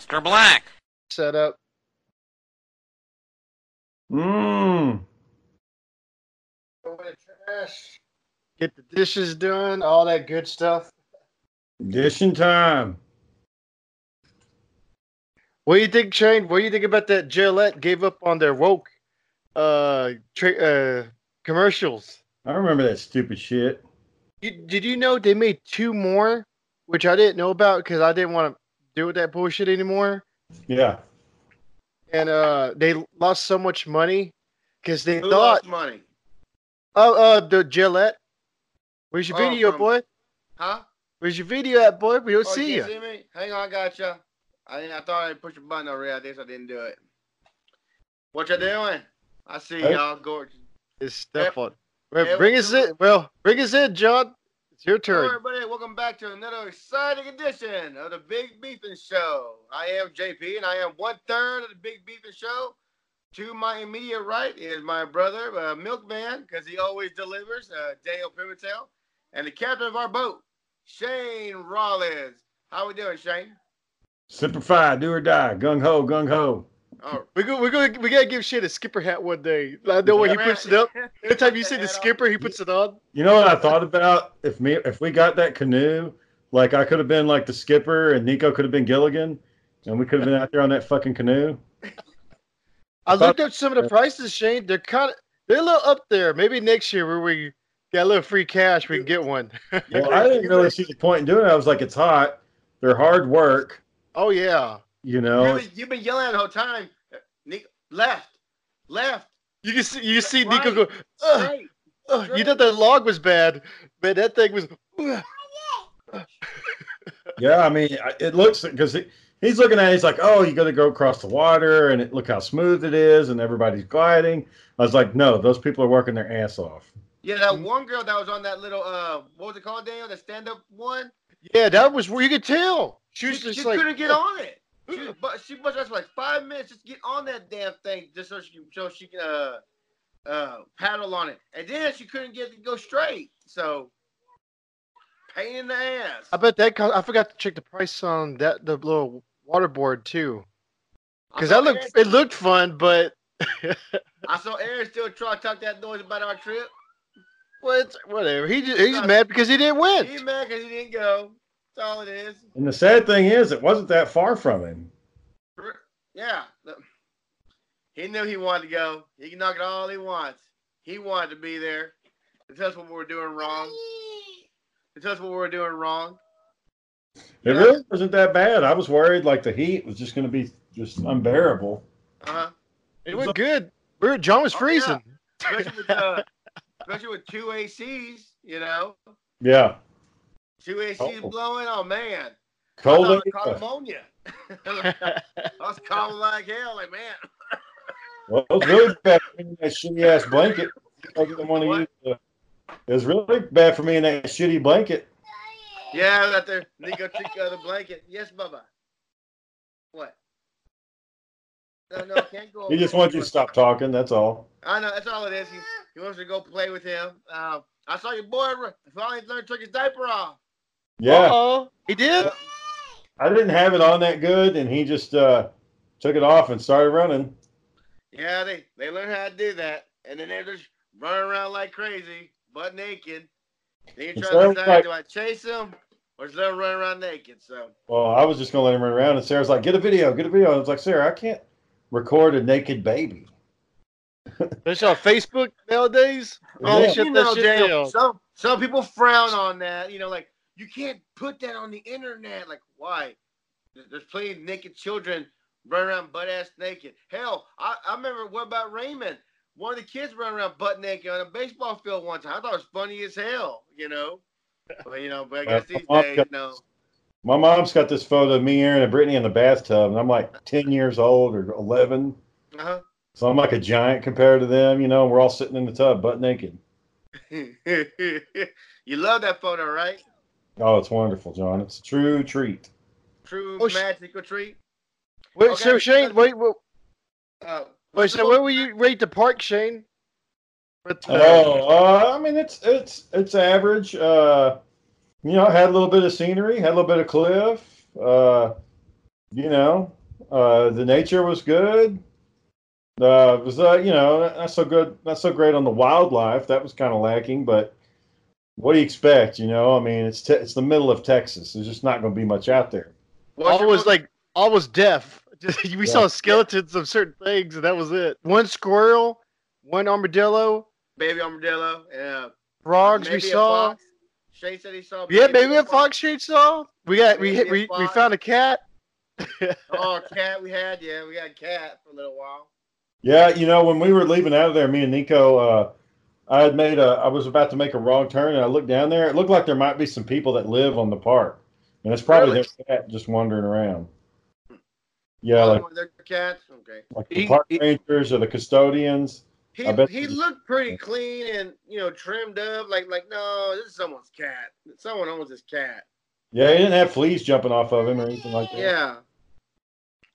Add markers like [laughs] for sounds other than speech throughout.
Mr. Black. Set up. Mmm. trash, get the dishes done, all that good stuff. Dishing time. What do you think, Shane? What do you think about that Gillette gave up on their woke uh, tra- uh commercials? I remember that stupid shit. You, did you know they made two more, which I didn't know about because I didn't want to deal with that bullshit anymore. Yeah. And uh, they lost so much money because they Who thought, lost money? oh, uh, the Gillette. Where's your Oh, video, from- boy? Huh? Where's your video at, boy? We don't Oh, see you you. see me? Hang on, I got you. I, I thought I pushed a button already. I guess I didn't do it. What you doing? I see Hey. y'all, gorgeous. It's stuff Yep. Well, bring us do in. Well, bring us in, John. It's your Hello, turn. everybody. Welcome back to another exciting edition of the Big Beefing Show. I am JP, and I am one third of the Big Beefing Show. To my immediate right is my brother, uh, Milkman, because he always delivers, uh, Daniel Pimentel, and the captain of our boat, Shane Rollins. How are we doing, Shane? Simplify, do or die. Gung ho, gung ho. Oh, We go, we go, we gotta give shit a skipper hat one day. I know when he puts it up. Every time you see the skipper, he puts it on. You know what I thought about? If me if we got that canoe, like I could have been like the skipper and Nico could have been Gilligan, and we could have been out there on that fucking canoe. I thought- looked up some of the prices, Shane. They're kind of, they're a little up there. Maybe next year where we got a little free cash, we can get one. Well, I didn't really see the point in doing it. I was like, it's hot. They're hard work. Oh yeah, You know, you've, been, you've been yelling the whole time. Nick, left, left, you can see, you see Right. Nico go. Ugh, straight. ugh. You thought that log was bad, but that thing was. ugh. [laughs] yeah. I mean, it looks because he, he's looking at. it, He's like, oh, you got to go across the water, and it, look how smooth it is, and everybody's gliding. I was like, no, those people are working their ass off. Yeah, that one girl that was on that little uh, what was it called, Daniel? The stand-up one. Yeah, that was where you could tell. She She, was she just like, couldn't get on it. She, was- but she was just like five minutes just get on that damn thing just so she can so she can uh uh paddle on it, and then she couldn't get to go straight. So pain in the ass. I bet that cost, I forgot to check the price on that the little waterboard too, because I that looked Aaron- it looked fun, but [laughs] I saw Aaron still try to talk that noise about our trip. what whatever. He just, he's mad because he didn't win. He's mad because he didn't go. That's all it is. And the sad thing is, it wasn't that far from him. Yeah. He knew he wanted to go. He can knock it all he wants. He wanted to be there. To tell us what we were doing wrong. To tell us what we were doing wrong. It Yeah. really wasn't that bad. I was worried like the heat was just going to be just unbearable. Uh-huh. It went good. We were, John was Oh, yeah. freezing. Especially with uh, [laughs] especially with two ACs, you know. Yeah, Two ACs Oh. blowing. Oh man. cold. I caught pneumonia. [laughs] I was calling like hell, like man. Well, it was really bad for me in that shitty ass blanket. I didn't want to use the, it was really bad for me in that shitty blanket. Yeah, was out there. Nico took uh, the blanket. Yes, Bubba. What? No, no, can't go. He just wants you to stop talking. That's all. I know that's all it is. He, he wants to go play with him. Um, I saw your boy finally learned to take his diaper off. Yeah, Uh-oh. He did? I didn't have it on that good, and he just uh, took it off and started running. Yeah, they they learn how to do that, and then they're just running around like crazy, butt naked. Then you And try to decide, like- do I chase them or just let them run around naked? So Well, I was just gonna let him run around, and Sarah's like, "Get a video, get a video." I was like, "Sarah, I can't record a naked baby." [laughs] That's on Facebook nowadays? Oh, Yeah. shut you know, shit Daniel, some some people frown on that. You know, like you can't put that on the internet. Like why? There's, plenty of naked children running around butt ass naked. Hell, I, I remember what about Raymond? One of the kids running around butt naked on a baseball field one time. I thought it was funny as hell. You know, but you know, but I guess these days, got- no. My mom's got this photo of me, Aaron, and Brittany in the bathtub, and I'm like 10 years old or 11. Uh-huh. So I'm like a giant compared to them, you know. We're all sitting in the tub, butt naked. [laughs] you love that photo, right? Oh, it's wonderful, John. It's a true treat. True Oh, sh- magical treat. Wait, Okay, so Shane, wait, wait, Uh, wait, so where will you rate the park, Shane? With, uh, Oh, uh, I mean, it's it's it's average. Uh, you know, had a little bit of scenery, had a little bit of cliff. Uh, you know, uh, the nature was good. Uh, it was uh, you know, not so good, not so great on the wildlife. That was kind of lacking, but what do you expect? You know, I mean, it's te- it's the middle of Texas. There's just not going to be much out there. what's all was like all was deaf. [laughs] Just, we Yeah. saw skeletons of certain things, and that was it. One squirrel, one armadillo, baby armadillo. Yeah. frogs we Maybe a saw. fox. Shay said he saw. Yeah, maybe a fox Shane saw. We got we hit, Maybe a we, we found a cat. Oh, [laughs] cat. We had yeah, we had cat for a little while. Yeah, you know, when we were leaving out of there, me and Nico, uh, I had made a, I was about to make a wrong turn, and I looked down there. It looked like there might be some people that live on the park, and it's probably Really? their cat just wandering around. Yeah, Oh, like they're cats. Okay. like the He- park he- rangers or the custodians. He I bet he looked pretty clean and you know trimmed up. Like like no, this is someone's cat. Someone owns this cat. Yeah, he didn't have fleas jumping off of him or anything like that. Yeah.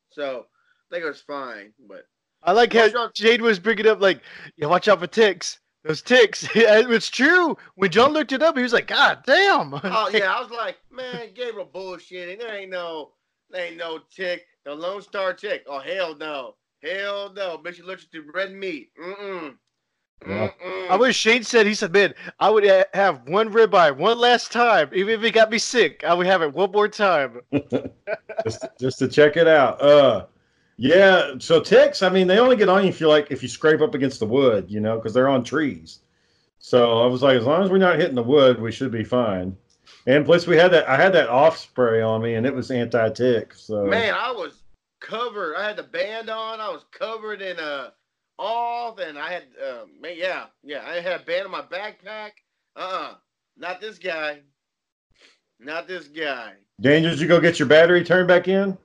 So I think it was fine, but I like how. Jade was bringing up like, yeah, watch out for ticks. Those ticks. [laughs] it's true. When John looked it up, he was like, God damn. oh yeah, [laughs] I was like, man, Gabriel bullshitting. There ain't no, there ain't no tick. The Lone Star tick. Oh hell no, hell no. Bitch, you allergic to red meat. Mm Yeah. mm. I wish Shane said he said, man, I would ha- have one ribeye one last time, even if it got me sick. I would have it one more time. [laughs] just, just to check it out. Uh, yeah. So ticks, I mean, they only get on you if you like if you scrape up against the wood, you know, because they're on trees. So I was like, as long as we're not hitting the wood, we should be fine. And plus, we had that. I had that off spray on me, and it was anti-tick. So Man, I was covered. I had the band on. I was covered in uh off, and I had uh, man, yeah, yeah. I had a band on my backpack. Uh, uh not this guy. Not this guy. Daniel, did you go get your battery turned back in?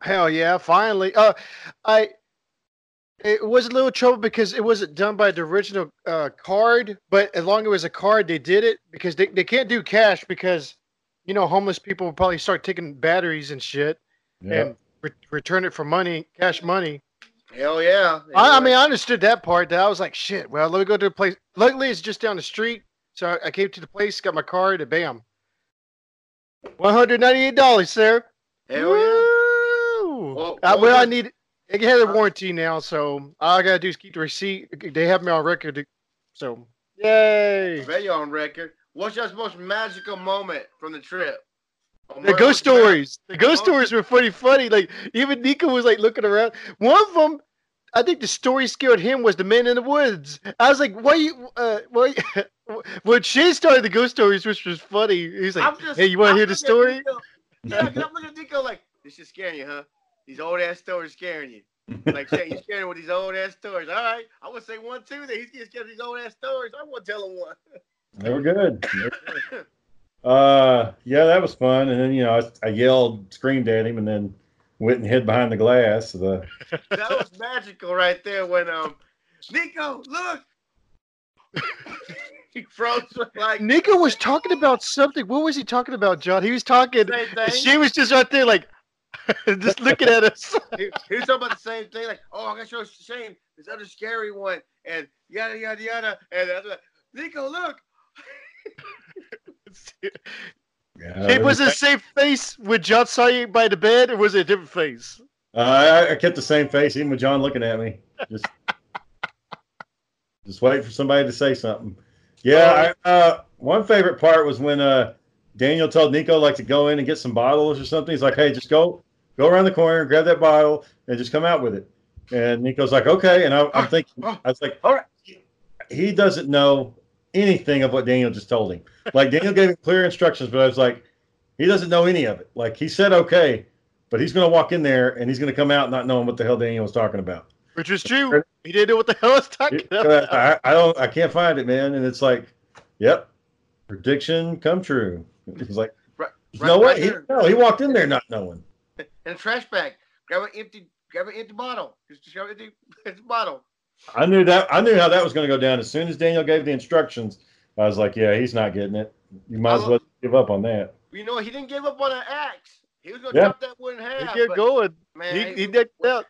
Hell yeah, finally. Uh, I it was a little trouble because it wasn't done by the original uh, card, but as long as it was a card, they did it because they, they can't do cash because you know homeless people will probably start taking batteries and shit and re- return it for money, cash money. Hell yeah. I, I mean, I understood that part. That I was like, shit. Well, let me go to the place. Luckily, it's just down the street, so I, I came to the place, got my card, and bam, one hundred ninety-eight dollars, sir. hell yeah. Well, Uh, well, I need. It had a warranty now, so all I gotta do is keep the receipt. They have me on record, so yay! You on record. What's your most magical moment from the trip? Oh, The ghost stories. The ghost Oh. stories were pretty funny. Like even Nico was like looking around. One of them, I think the story scared him was the man in the woods. I was like, "Why you? Uh, why?" [laughs] when Shane started the ghost stories, which was funny, he's like, just- "Hey, you want to hear the story?" Nico- Yeah, I'm looking at Nico like, this is scaring you, huh? These old ass stories scaring you. Like, Shane, you scared him with these old ass stories. All right, I would say one, two. That he's getting scared of these old ass stories. I want to tell him one. They were good. They were good. [laughs] Uh, yeah, that was fun. And then you know, I, I yelled, screamed at him, and then went and hid behind the glass. The [laughs] That was magical right there when um, Nico, look. [laughs] he froze like Nico was talking about something. What was he talking about, John? He was talking. same and thing. Shane was just right there, like, [laughs] just looking at us. [laughs] he, he was talking about the same thing, like, oh, I gotta show Shane this other scary one, and yada yada yada, and that's what, Nico, look. [laughs] Yeah, it was the same face with John saw you by the bed, or was it a different face? Uh, I, I kept the same face, even with John looking at me. Just, just wait for somebody to say something. Yeah, I, uh, one favorite part was when uh, Daniel told Nico like to go in and get some bottles or something. He's like, "Hey, just go, go around the corner, grab that bottle, and just come out with it." And Nico's like, "Okay," and I, I'm thinking, I was like, All right. he doesn't know anything of what Daniel just told him. Like Daniel gave him clear instructions, but I was like, he doesn't know any of it. Like he said okay, but he's going to walk in there and he's going to come out not knowing what the hell Daniel was talking about. Which was true. He didn't know what the hell I was talking [laughs] about. I, I don't, I can't find it, man. And it's like, yep, prediction come true. He's like, Right, there's no right way. He, no, he walked in there not knowing. In a trash bag. Grab an empty, grab an empty bottle. Just, just grab an empty, [laughs] empty bottle. I knew that. I knew how that was going to go down. As soon as Daniel gave the instructions, I was like, yeah, he's not getting it. You might as well give up on that. You know, he didn't give up on an axe. He was gonna Yeah. chop that wood in He half. kept but, going. Man, He, he decked out.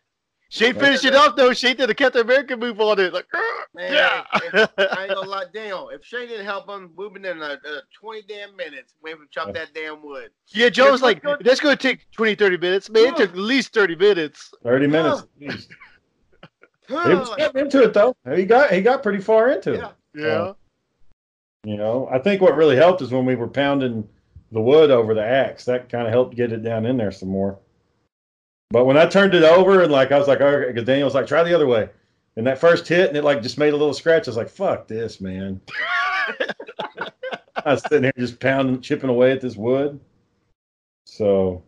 Shane finished it off though. She did a Captain America move on it. Like, Man, yeah. I [laughs] ain't gonna lie, damn. If Shane didn't help him, we've been in a, a 20 damn minutes waiting for to chop that damn wood. yeah, Joe was Yeah, like, look, that's going to take 20, 30 minutes. Man, it took at least 30 minutes. Thirty minutes. at least. [laughs] He was getting into it though. He got he got pretty far into it. Yeah. Yeah. You know, I think what really helped is when we were pounding the wood over the axe. That kind of helped get it down in there some more. But when I turned it over and like I was like, okay, because Daniel was like, try the other way. And that first hit and it like just made a little scratch. I was like, fuck this, man. [laughs] I was sitting here just pounding, chipping away at this wood. So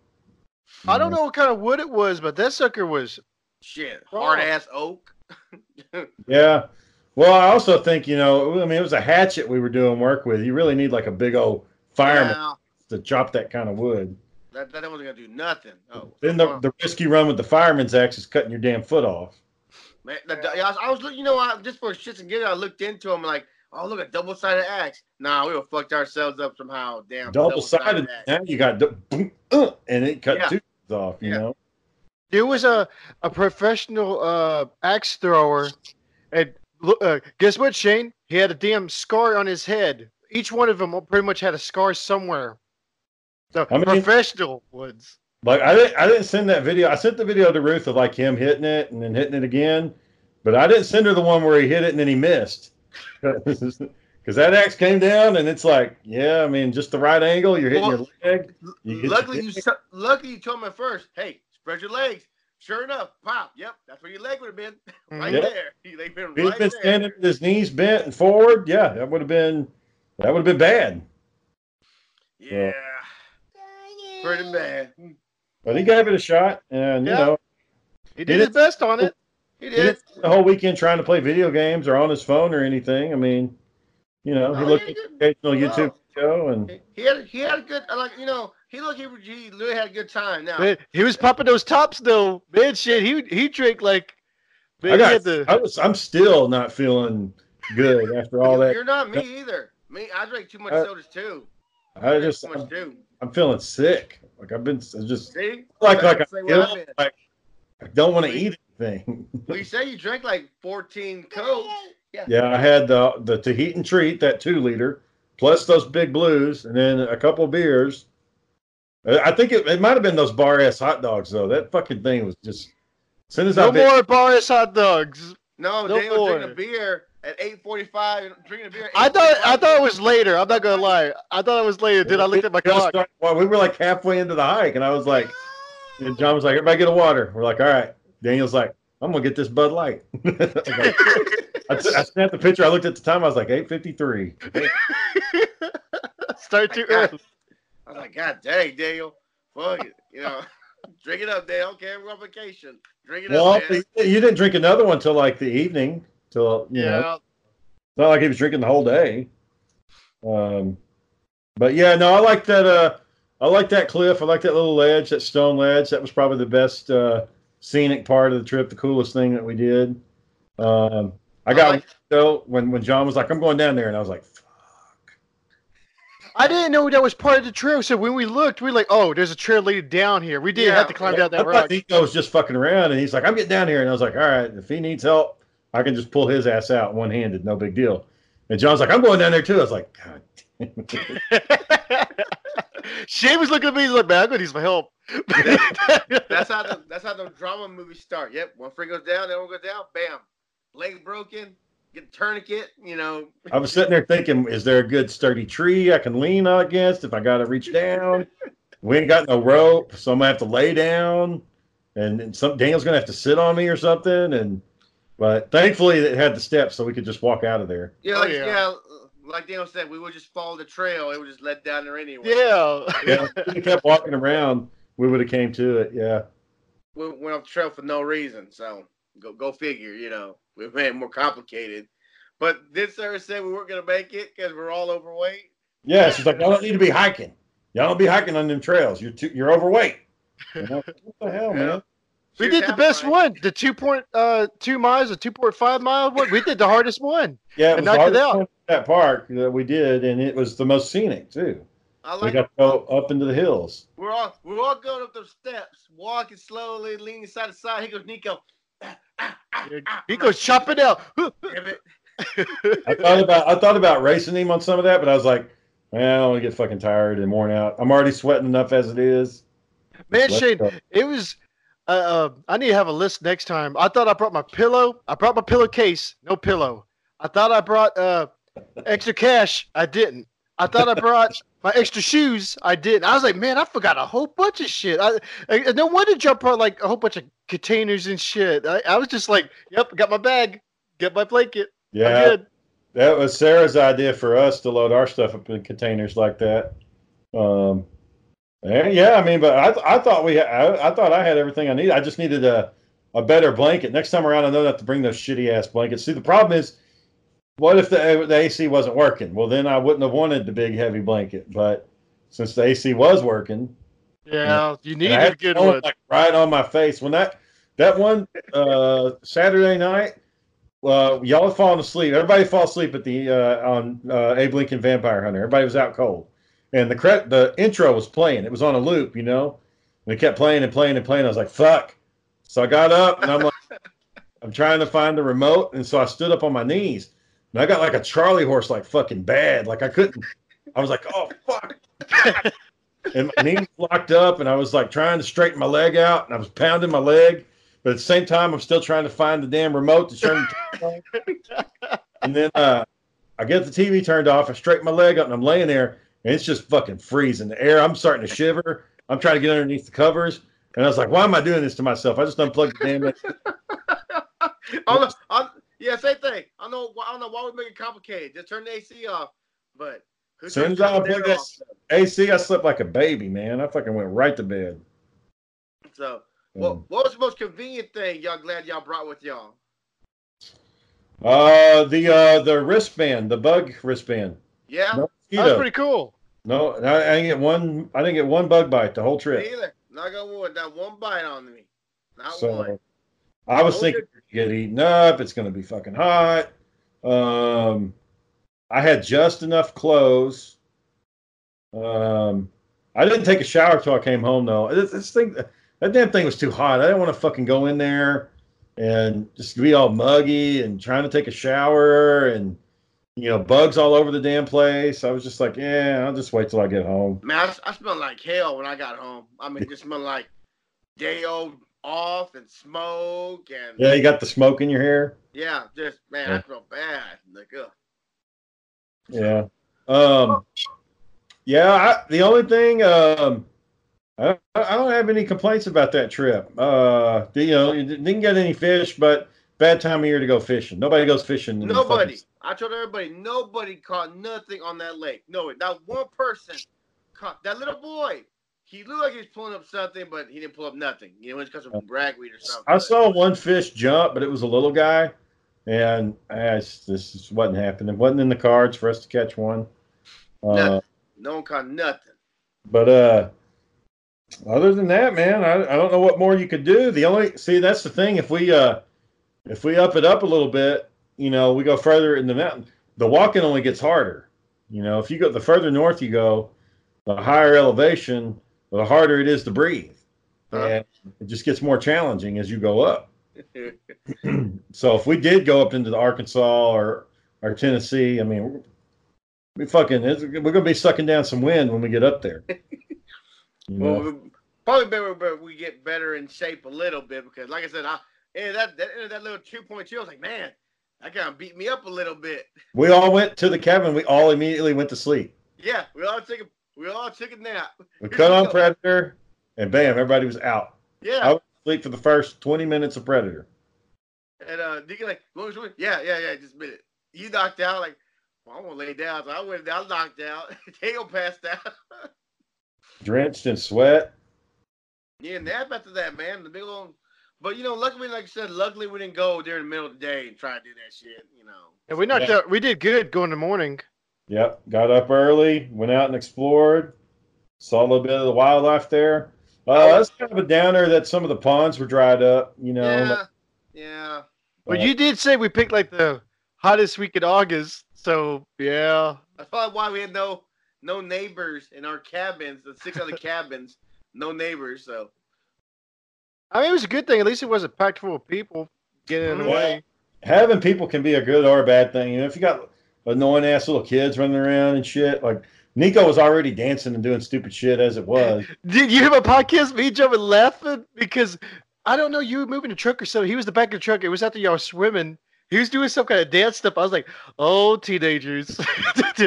I don't know what kind of wood it was, but that sucker was. Shit, hard ass oak. [laughs] Yeah. Well, I also think, you know, I mean, it was a hatchet we were doing work with. You really need like a big old fireman Now, to chop that kind of wood. That, that wasn't gonna do nothing. Oh, Then the, the risk you run with the fireman's axe is cutting your damn foot off. man, the, the- I was, I was looking, you know, I, just for shits and giggles, I looked into them like, oh look, a double sided axe. Nah, we would fucked ourselves up somehow. Damn, Double sided. axe. Now you got du- boom, uh, and it cut Yeah. two off. You Yeah. know. There was a, a professional uh, axe thrower, and uh, guess what, Shane? He had a damn scar on his head. Each one of them pretty much had a scar somewhere. The I mean- professional ones. Like I didn't, I didn't send that video. I sent the video to Ruth of like him hitting it and then hitting it again, but I didn't send her the one where he hit it and then he missed. [laughs] Because that axe came down and it's like, yeah, I mean, just the right angle. You're hitting Well, your leg. You luckily, your you leg. su- luckily you told me first. Hey, spread your legs. Sure enough, pop. Yep, that's where your leg would have been, [laughs] mm-hmm. right Yeah. there. [laughs] They've been If he'd right been there. standing with his knees bent and forward, yeah, that would have been that would have been bad. Yeah, pretty bad. But he gave it a shot, and you know, He did He his did- best on it. He he did. didn't the whole weekend trying to play video games or on his phone or anything. I mean, you know, he Oh, looked yeah, at the occasional YouTube video and He had he had a good like you know he looked he, he really had a good time. Now Man, he was popping those tops though. Man, shit, he he drank like. Man, I got, the, I was, I'm still not feeling good after all that. you're not me either. Me, I drank too much Uh, sodas too. I drank just, too much I'm, too. I'm feeling sick. Like I've been I just See, like like I Say I've feel like I don't want to eat anything. [laughs] Well, you say you drank like 14 cokes. Yeah, Yeah, I had the the Tahitian treat, that two liter, plus those big blues, and then a couple of beers. I think it, it might have been those Bar-S hot dogs though. That fucking thing was just. As soon as I no bit, more Bar-S hot dogs. No, No they were drinking more. a beer at 8:45. and Drinking a beer. At I thought I thought it was later. I'm not gonna lie. I thought it was later. Then I looked at my clock. start- well, we were like halfway into the hike, and I was like, and John was like, "Everybody get a water." We're like, "All right." Daniel's like, "I'm gonna get this Bud Light." [laughs] I, was like- I, t- I snapped the picture. I looked at the time. I was like, "8:53." [laughs] Start too oh My early. I was like, God dang, Daniel, fuck it, you know, [laughs] drink it up, Daniel. Okay, we're on vacation. Drink it Well, up, man. you you didn't drink another one till like the evening. Till you know, Yeah. It's not like he was drinking the whole day. Um, but yeah, no, I like that. Uh, I like that cliff. I like that little ledge, that stone ledge. That was probably the best uh, scenic part of the trip. The coolest thing that we did. Um, I I got like- though when when John was like, "I'm going down there," and I was like, "Fuck." I didn't know that was part of the trail. So when we looked, we were like, "Oh, there's a trail leading down here." We did Yeah. have to climb down I that thought rock. Nico was just fucking around, and he's like, "I'm getting down here," and I was like, "All right, if he needs help, I can just pull his ass out one handed, no big deal." And John's like, "I'm going down there too." I was like, "God." damn it." [laughs] Shane was looking at me. He's like, "Man, I'm gonna need some help." [laughs] That's how the that's how the drama movies start. Yep, one friend goes down, the other one goes down, bam, leg broken, get a tourniquet. You know, I was sitting there thinking, "Is there a good sturdy tree I can lean against if I got to reach down?" We ain't got no rope, so I'm gonna have to lay down, and, then some Daniel's gonna have to sit on me or something. And but thankfully, it had the steps, so we could just walk out of there. yeah, Oh, like yeah. yeah. like Daniel said, we would just follow the trail. It would just let down there anyway. yeah. [laughs] Yeah, if we kept walking around, we would have came to it. Yeah. we went off the trail for no reason. So go go figure. You know, we made it more complicated. But this sir said we weren't gonna make it because we're all overweight. Yeah, she's like, y'all don't need to be hiking. Y'all don't be hiking on them trails. You're too, you're overweight. You know, what the hell, man? We did the best half right. one, the two point uh two miles, the two point five mile one. We did the hardest one. Yeah, And knocked it out. that park that we did, and it was the most scenic too. I like we got to go up into the hills. We're all we're all going up those steps, walking slowly, leaning side to side. Here goes Nico. Ah, ah, ah, ah. He goes chopping out. Damn it. [laughs] I thought about I thought about racing him on some of that, but I was like, man, I don't want to get fucking tired and worn out. I'm already sweating enough as it is. Man, Shane, go. it was. Uh, uh, I need to have a list next time. I thought I brought my pillow. I brought my pillowcase. No pillow. I thought I brought uh extra cash. I didn't. I thought I brought [laughs] my extra shoes. I didn't. I was like, man, I forgot a whole bunch of shit. I, I no wonder Joe brought like a whole bunch of containers and shit. I, I was just like, yep, got my bag, get my blanket. Yeah, that was Sarah's idea for us to load our stuff up in containers like that. Um, yeah, I mean, but I, I thought we, I, I thought I had everything I needed. I just needed a, a better blanket. Next time around, I know not to bring those shitty ass blankets. See, the problem is, what if the, the AC wasn't working? Well, then I wouldn't have wanted the big heavy blanket. But since the AC was working, Yeah, you need a good one. like right on my face. When that that one uh, Saturday night, uh, y'all had fallen asleep. Everybody fall asleep at the uh, on uh, Abe Lincoln Vampire Hunter. Everybody was out cold, and the cre- the intro was playing. It was on a loop, you know, and it kept playing and playing and playing. I was like, "Fuck!" So I got up and I'm like, [laughs] I'm trying to find the remote, and so I stood up on my knees, and I got like a Charlie horse, like fucking bad. Like I couldn't. I was like, "Oh fuck." [laughs] and my knees locked up, and I was like trying to straighten my leg out, and I was pounding my leg, but at the same time, I'm still trying to find the damn remote to turn the TV on. [laughs] And then uh, I get the TV turned off, I straighten my leg up, and I'm laying there, and it's just fucking freezing. The air, I'm starting to shiver. I'm trying to get underneath the covers, and I was like, "Why am I doing this to myself? I just unplugged the damn." I'm, [laughs] yeah, same thing. I know. I don't know why we make it complicated. Just turn the AC off. But As soon as I unplugged that AC, I slept like a baby, man. I fucking went right to bed. So, what, what was the most convenient thing y'all glad y'all brought with y'all? Uh, the uh, the wristband, the bug wristband. Yeah, No That's pretty cool. No, I, I didn't get one. I didn't get one bug bite the whole me trip. either. Not gonna wood. Not one bite on me. Not So one. I was Okay. thinking get eaten up. It's going to be fucking hot. Um, I had just enough clothes. Um, I didn't take a shower till I came home though. This, this thing, that damn thing was too hot. I didn't want to fucking go in there and just be all muggy and trying to take a shower and you know bugs all over the damn place. I was just like, yeah, I'll just wait till I get home. Man, I, I smelled like hell when I got home. I mean, just smelled like day old off and smoke and Yeah, you got the smoke in your hair. yeah, just man, Yeah. I felt bad. Like, ugh. Yeah. Um. Yeah. I, the only thing. Um. I, I don't have any complaints about that trip. Uh. You know, you didn't get any fish, but bad time of year to go fishing. Nobody goes fishing. Nobody. I told everybody, nobody caught nothing on that lake. No, not one person caught that little boy. He looked like he was pulling up something, but he didn't pull up nothing. You know, it's because of ragweed or something. I saw one fish jump, but it was a little guy, and it's- this just wasn't happening. It wasn't in the cards for us to catch one. Uh, No one caught nothing. But uh other than that, man, I, I don't know what more you could do. The only see that's the thing. If we uh if we up it up a little bit, you know, we go further in the mountain, the walking only gets harder. You know, if you go the further north you go, the higher elevation, the harder it is to breathe, Huh. and it just gets more challenging as you go up. [laughs] [clears throat] so if we did go up into the Arkansas or or Tennessee, I mean, we fucking it's, we're gonna be sucking down some wind when we get up there. [laughs] You know? Well, we- probably better, but we get better in shape a little bit because, like I said, I yeah, that that, that little two point two, I was like, man, that kind of beat me up a little bit. we all went to the cabin. We all immediately went to sleep. Yeah, we all took a we all took a nap. We Here's cut on deal. Predator, and bam, everybody was out. Yeah, I was asleep for the first twenty minutes of Predator. and uh, Deacon like, "You want to yeah, yeah, yeah, just a minute. You knocked out, like, well, I want to lay down, so I went down, knocked out. [laughs] Tail passed out. [laughs] drenched in sweat. yeah, nap after that, man. The big old. But you know, luckily, like I said, luckily we didn't go during the middle of the day and try to do that shit. You know. And we knocked Yeah. out. We did good going in the morning. Yep, got up early, went out and explored, saw a little bit of the wildlife there. Uh, that's kind of a downer that some of the ponds were dried up. You know, yeah, yeah. But Uh, you did say we picked like the hottest week in August. So yeah. That's probably why we had no no neighbors in our cabins, the six other [laughs] cabins, no neighbors. So I mean, it was a good thing. At least it wasn't packed full of people getting in the Yeah. way. having people can be a good or a bad thing. You know, if you got annoying ass little kids running around and shit, like Nico was already dancing and doing stupid shit as it was. [laughs] Did you hear my podcast? Me jumping laughing because I don't know. You were moving the truck or something. He was the back of the truck. It was after y'all swimming. He was doing some kind of dance stuff. I was like, "Oh, teenagers!" [laughs]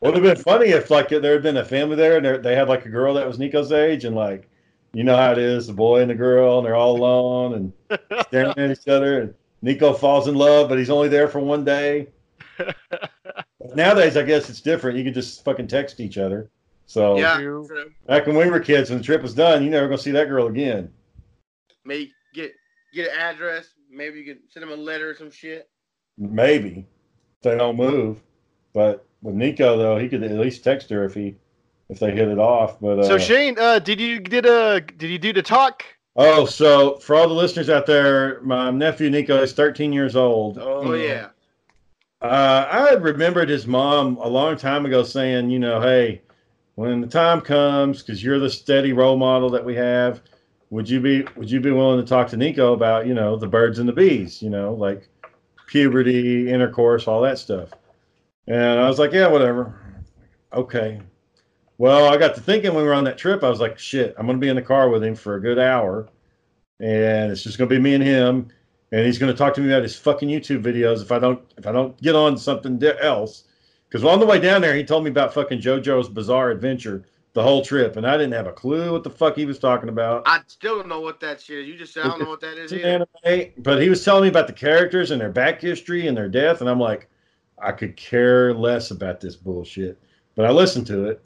Would have been funny if like there had been a family there and they had like a girl that was Nico's age and like you know how it is, the boy and the girl and they're all alone and [laughs] staring at each other and Nico falls in love, but he's only there for one day. [laughs] Nowadays, I guess it's different. You can just fucking text each other. So yeah, true. back when we were kids when the trip was done, you never gonna see that girl again. Maybe get get an address. Maybe you could send them a letter or some shit. Maybe if they don't move. But with Nico though, he could at least text her if he if they hit it off. But uh, so Shane, uh, did you did a did you do the talk? Oh, so for all the listeners out there, my nephew Nico is 13 years old. Oh yeah. Uh, I had remembered his mom a long time ago saying, you know, hey, when the time comes, because you're the steady role model that we have, would you be would you be willing to talk to Nico about, you know, the birds and the bees, you know, like puberty, intercourse, all that stuff. And I was like, yeah, whatever. Okay. Well, I got to thinking when we were on that trip, I was like, shit, I'm going to be in the car with him for a good hour. And it's just going to be me and him. And he's going to talk to me about his fucking YouTube videos if I don't if I don't get on something else. Because on the way down there, he told me about fucking JoJo's Bizarre Adventure the whole trip, and I didn't have a clue what the fuck he was talking about. I still don't know what that shit is. You just said I don't know what that is either. anime, but he was telling me about the characters and their back history and their death, and I'm like, I could care less about this bullshit. But I listened to it.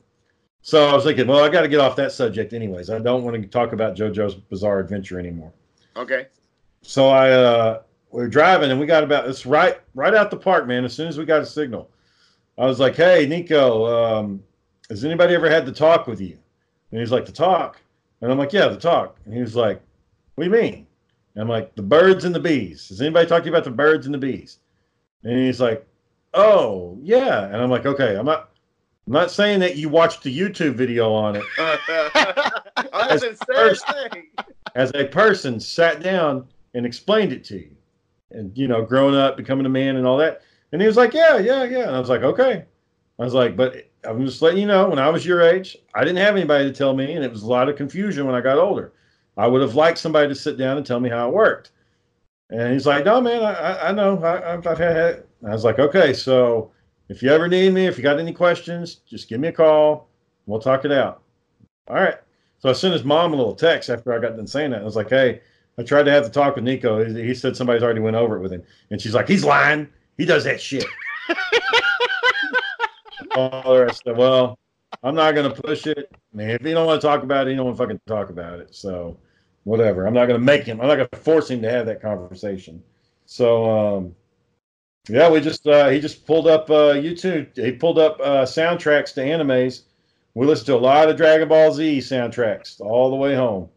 So I was thinking, well, I got to get off that subject anyways. I don't want to talk about JoJo's Bizarre Adventure anymore. Okay. So I uh we are driving and we got about it's right right out the park, man. As soon as we got a signal, I was like, "Hey, Nico, um, has anybody ever had the talk with you?" And he's like, "The talk," and I'm like, "Yeah, the talk." And he was like, "What do you mean?" And I'm like, "The birds and the bees. Has anybody talked to you about the birds and the bees?" And he's like, "Oh, yeah." And I'm like, "Okay, I'm not." I'm not saying that you watched the YouTube video on it. [laughs] Oh, the same first- thing. as a person sat down and explained it to you. And you know growing up becoming a man and all that. And he was like yeah yeah yeah. And i was like okay. I was like but i'm just letting you know when i was your age i didn't have anybody to tell me and it was a lot of confusion when i got older. I would have liked somebody to sit down and tell me how it worked. And he's like no man i, I, I know. I, I've, I've had it. I was like okay so if you ever need me if you got any questions just give me a call we'll talk it out all right so I sent his mom a little text after I got done saying that. I was like, "Hey, I tried to have the talk with Nico. He, he said somebody's already went over it with him." And she's like, "He's lying. He does that shit." [laughs] All the rest of, well, I'm not gonna push it. Man, if he don't want to talk about it, he don't want to fucking talk about it. So, whatever. I'm not gonna make him. I'm not gonna force him to have that conversation. So, um, yeah, we just uh, he just pulled up uh, YouTube. He pulled up uh, soundtracks to animes. We listened to a lot of Dragon Ball Z soundtracks all the way home.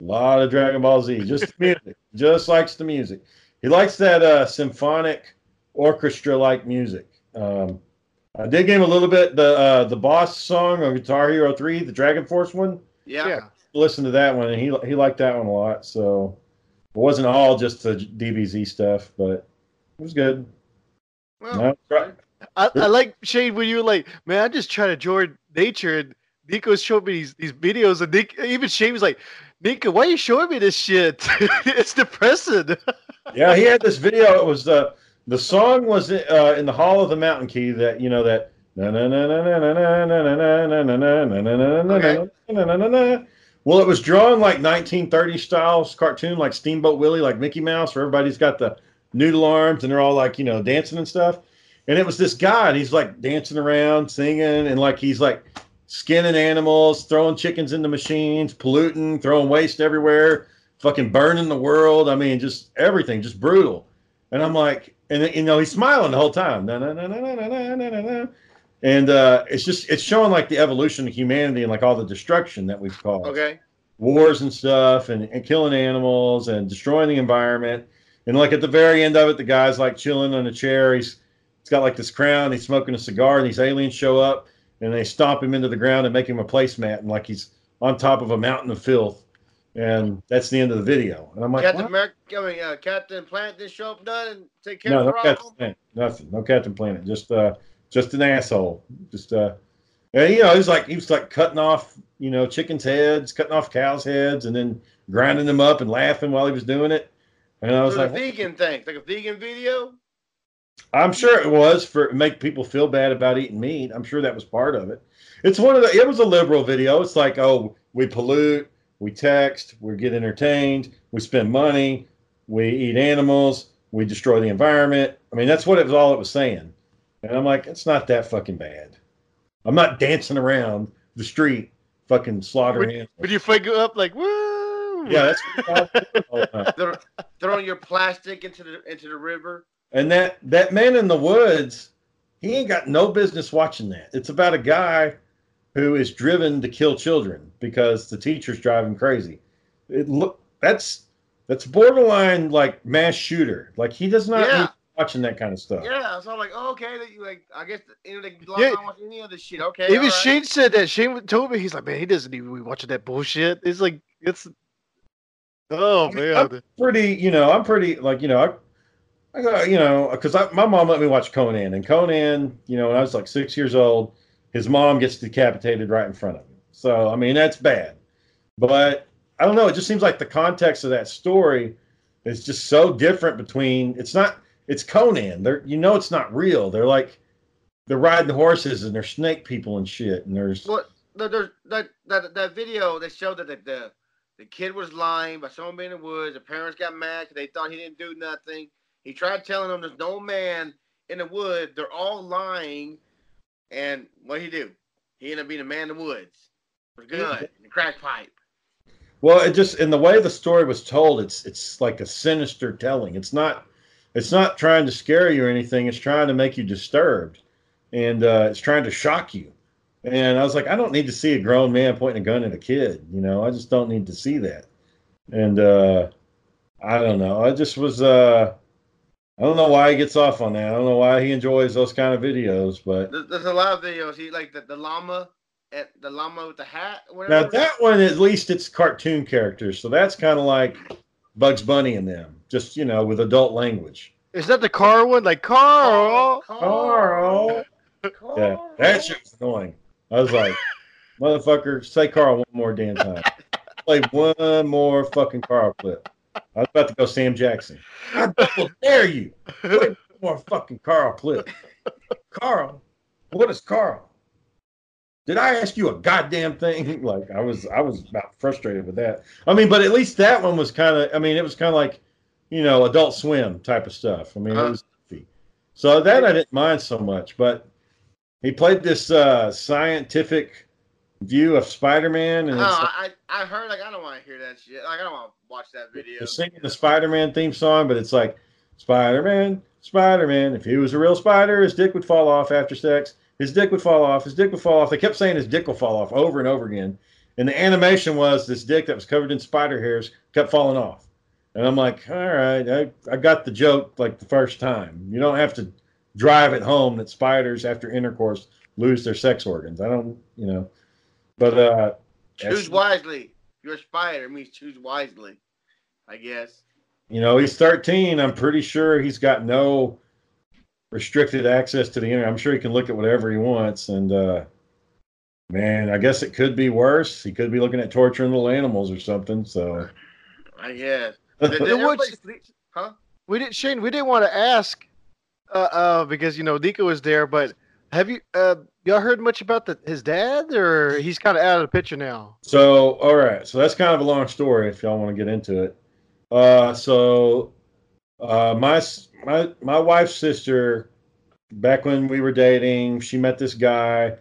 A lot of Dragon Ball Z, just the music. Just likes the music. He likes that uh, symphonic orchestra like music. Um, I did give him a little bit the uh, the boss song on Guitar Hero Three, the DragonForce one. Yeah. Yeah. Listen to that one, and he he liked that one a lot. So it wasn't all just the DBZ stuff, but it was good. Well, No, right. I, I like Shane when you were like, man, I'm just try to join nature, and Nico showed me these, these videos, and Nick, even Shane was like, Nico, why are you showing me this shit? it's depressing. yeah, he had this video. It was uh, the song was uh, in the Hall of the Mountain King. That you know that. Well, it was drawn like 1930 style cartoon, like Steamboat Willie, like Mickey Mouse, where everybody's got the noodle arms and they're all like you know dancing and stuff. And it was this guy, and he's like dancing around, singing, and like he's like skinning animals, throwing chickens into machines, polluting, throwing waste everywhere, fucking burning the world. I mean, just everything, just brutal. And I'm like, and you know, he's smiling the whole time. Na, na, na, na, na, na, na, na, na. And uh, it's just it's showing like the evolution of humanity and like all the destruction that we've caused okay. wars and stuff and, and killing animals and destroying the environment. And like at the very end of it, the guy's like chilling on a chair. He's he's got like this crown. He's smoking a cigar, and these aliens show up and they stomp him into the ground and make him a placemat, and like he's on top of a mountain of filth. And that's the end of the video. And I'm like, Captain what? America, I mean, uh, Captain Planet didn't show up none and take care no, of no the Captain problem. Planet, nothing, no Captain Planet, just uh, just an asshole, just uh, and you know, he's like he was like cutting off, you know, chickens' heads, cutting off cows' heads, and then grinding them up and laughing while he was doing it. And I was So like, vegan thing, like a vegan video. I'm sure it was for make people feel bad about eating meat. I'm sure that was part of it. It's one of the. It was a liberal video. It's like, oh, we pollute, we text, we get entertained, we spend money, we eat animals, we destroy the environment. I mean, that's what it was. All it was saying. And I'm like, it's not that fucking bad. I'm not dancing around the street, fucking slaughtering animals. when you wake up, like, woo! Hmm. Yeah, that's what I'm doing all the time. Throw, throwing your plastic into the into the river. And that that man in the woods, he ain't got no business watching that. It's about a guy who is driven to kill children because the teacher's driving crazy. It look that's that's borderline like mass shooter. Like he does not Yeah. need watching that kind of stuff. Yeah, so I'm like, oh, okay, that you like, I guess you know they Yeah. don't watch any of this shit. Okay, Even all right. Shane said that. Shane told me he's like, man, he doesn't even be watching that bullshit. It's like it's. Oh man, I'm pretty, you know, I'm pretty like, you know, I, I got, you know, because my mom let me watch Conan, and Conan, you know, when I was like six years old, his mom gets decapitated right in front of him. So I mean, that's bad. But I don't know. It just seems like the context of that story is just so different between. It's not. It's Conan. They're, you know, it's not real. They're like, they're riding horses and they're snake people and shit. And there's Well, there- there's that that that video they showed that the, the the kid was lying by someone being in the woods. The parents got mad because they thought he didn't do nothing. He tried telling them there's no man in the woods. They're all lying. And what he do? He ended up being a man in the woods with a gun and a crack pipe. Well, it just in the way the story was told, it's it's like a sinister telling. It's not it's not trying to scare you or anything. It's trying to make you disturbed, and uh, it's trying to shock you. And I was like, I don't need to see a grown man pointing a gun at a kid. You know, I just don't need to see that. And uh, I don't know. I just was. Uh, I don't know why he gets off on that. I don't know why he enjoys those kind of videos, but There's, there's a lot of videos. He like the, the llama at the llama with the hat. or Now that one, at least it's cartoon characters, so that's kind of like Bugs Bunny and them, just you know, with adult language. is that the car one? Like Carl. Carl. Carl. Yeah, that shit was annoying. I was like, motherfucker, say Carl one more damn time. Play one more fucking Carl clip. I was about to go Sam Jackson. I double dare you. Play one more fucking Carl clip. Carl, what is Carl? Did I ask you a goddamn thing? [laughs] Like I was, I was about frustrated with that. I mean, but at least that one was kind of. I mean, it was kind of like, you know, Adult Swim type of stuff. I mean, it Uh-huh. was. So that I didn't mind so much. But he played this uh, scientific view of Spider-Man, and Oh, it's I I I heard like I don't want to hear that shit. Like I don't want to watch that video. they're singing the Spider-Man theme song, but it's like Spider-Man, Spider-Man. If he was a real spider, his dick would fall off after sex. His dick would fall off. His dick would fall off. They kept saying his dick will fall off over and over again. And the animation was this dick that was covered in spider hairs kept falling off. And I'm like, all right, I, I got the joke like the first time. You don't have to drive it home that spiders after intercourse lose their sex organs. I don't, you know, but uh, Choose wisely. You're a spider means choose wisely. I guess. you know, he's 13. I'm pretty sure he's got no restricted access to the internet. I'm sure he can look at whatever he wants. And uh, man, I guess it could be worse. He could be looking at torturing little animals or something. So I guess. [laughs] Did, did everybody sleep? Huh? We didn't, Shane. We didn't want to ask, uh, uh, because you know Nico was there. But have you, uh, y'all heard much about the his dad, or he's kind of out of the picture now? So, all right. So that's kind of a long story if y'all want to get into it. Uh, so, uh, my my my wife's sister, back when we were dating, she met this guy,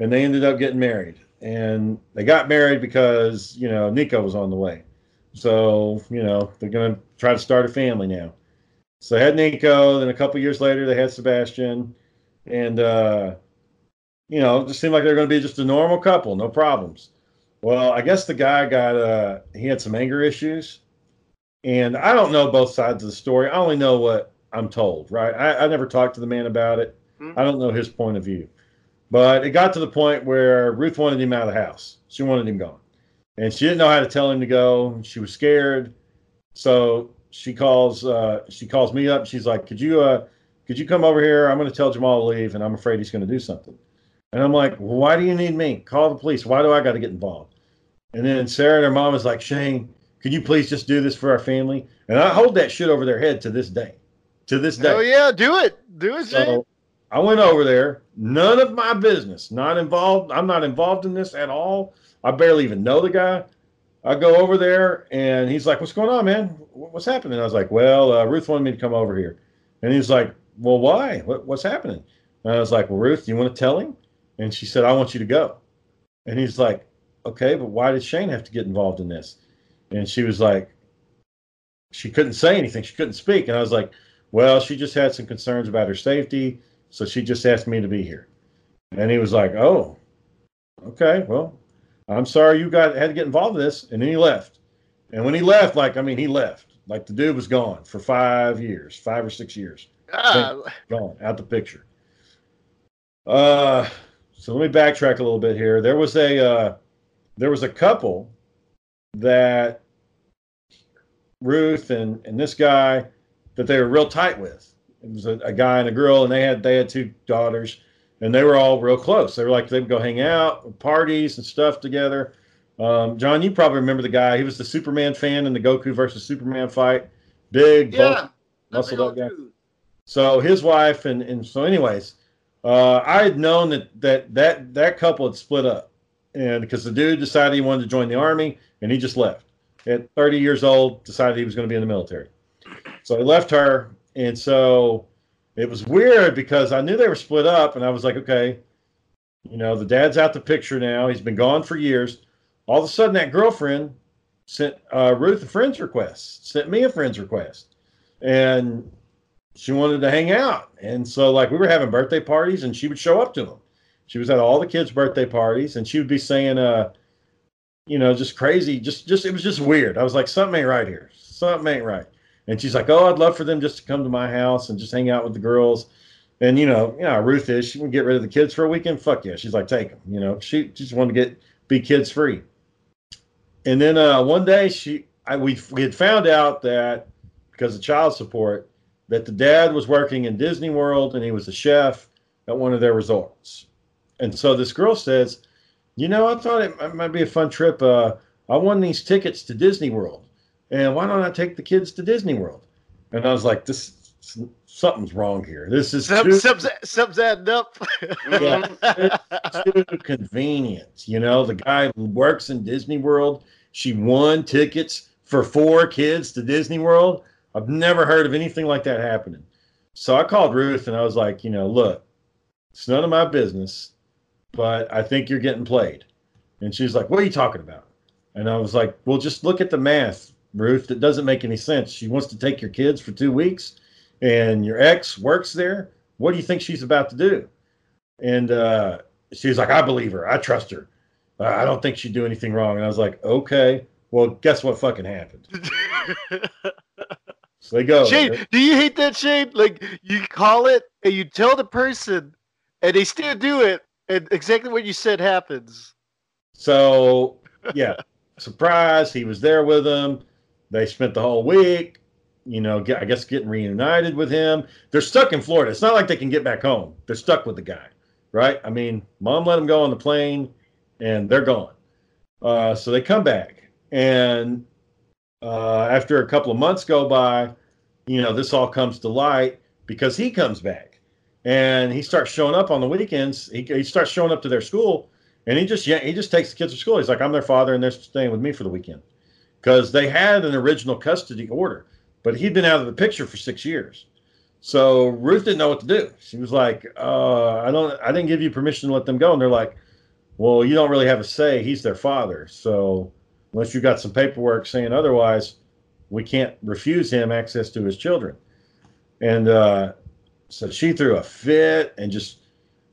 and they ended up getting married. And they got married because you know Nico was on the way. So you know they're gonna try to start a family now. So they had Nico. Then a couple years later, they had Sebastian, and uh, you know, it just seemed like they're going to be just a normal couple, no problems. Well, I guess the guy got uh he had some anger issues. And I don't know both sides of the story. I only know what I'm told, right? I, I never talked to the man about it. Hmm. I don't know his point of view. But it got to the point where Ruth wanted him out of the house. She wanted him gone. And she didn't know how to tell him to go. She was scared. So she calls uh she calls me up she's like, Could you uh could you come over here? I'm gonna tell Jamal to leave and I'm afraid he's gonna do something. And I'm like, well, why do you need me? Call the police. Why do I got to get involved? And then Sarah and her mom is like, Shane, could you please just do this for our family? And I hold that shit over their head to this day. To this day. Oh yeah, do it, do it, Shane. So I went over there. None of my business. Not involved. I'm not involved in this at all. I barely even know the guy. I go over there and he's like, "What's going on, man? What's happening?" I was like, "Well, uh, Ruth wanted me to come over here," and he's like, "Well, why? What, what's happening?" And I was like, "Well, Ruth, do you want to tell him?" And she said, "I want you to go." And he's like, "Okay, but why did Shane have to get involved in this?" And she was like, she couldn't say anything. She couldn't speak. And I was like, "Well, she just had some concerns about her safety, so she just asked me to be here." And he was like, "Oh, okay, well." I'm sorry you got had to get involved in this. And then he left. And when he left, like, I mean, he left. Like the dude was gone for five years, five or six years. Ah, Gone out the picture. Uh so let me backtrack a little bit here. There was a uh there was a couple that Ruth and and this guy that they were real tight with. It was a, a guy and a girl, and they had they had two daughters, and they were all real close. They were like they would go hang out, parties and stuff together. Um, John, you probably remember the guy. He was the Superman fan in the Goku versus Superman fight. Big, Yeah. muscled up guy. So his wife and and so anyways, uh, I had known that that that that couple had split up, and because the dude decided he wanted to join the army, and he just left at 30 years old, decided he was going to be in the military. So he left her, and so it was weird because I knew they were split up, and I was like, okay, you know, the dad's out the picture now. He's been gone for years. All of a sudden, that girlfriend sent uh, Ruth a friend's request, sent me a friend's request, and she wanted to hang out. And so, like, we were having birthday parties, and she would show up to them. She was at all the kids' birthday parties, and she would be saying, uh, you know, just crazy, just, just, it was just weird. I was like, something ain't right here. Something ain't right. And she's like, oh, I'd love for them just to come to my house and just hang out with the girls. And you know, you know, Ruth is. She would get rid of the kids for a weekend. Fuck yeah, she's like, take them. You know, she, just wanted to get be kids free. And then uh, one day, she, I, we, we had found out that because of child support, that the dad was working in Disney World and he was a chef at one of their resorts. And so this girl says, "You know, I thought it might be a fun trip. Uh, I won these tickets to Disney World, and why don't I take the kids to Disney World?" And I was like, "This something's wrong here. This is Some, too, something's, something's adding up. Yeah. too convenient. You know, the guy who works in Disney World, she won tickets for four kids to Disney World. I've never heard of anything like that happening. So I called Ruth and I was like, you know, look, it's none of my business, but I think you're getting played. And she's like, what are you talking about? And I was like, well, just look at the math, Ruth. that doesn't make any sense. She wants to take your kids for two weeks and your ex works there. What do you think she's about to do? And uh, she was like, I believe her. I trust her. Uh, I don't think she'd do anything wrong. And I was like, okay, well, guess what fucking happened? [laughs] So they go. Shane, do you hate that, Shane? Like you call it and you tell the person, and they still do it, and exactly what you said happens. So yeah, surprise. He was there with them. They spent the whole week. You know, get, I guess getting reunited with him. They're stuck in Florida. It's not like they can get back home. They're stuck with the guy, right? I mean, mom let them go on the plane, and they're gone. Uh, so they come back, and uh, after a couple of months go by, you know, this all comes to light because he comes back and he starts showing up on the weekends. He, he starts showing up to their school, and he just yeah, he just takes the kids to school. He's like, I'm their father, and they're staying with me for the weekend because they had an original custody order, but he'd been out of the picture for six years. So Ruth didn't know what to do. She was like, uh, "I don't, I didn't give you permission to let them go." And they're like, "Well, you don't really have a say. He's their father, so unless you got some paperwork saying otherwise, we can't refuse him access to his children." And uh, so she threw a fit and just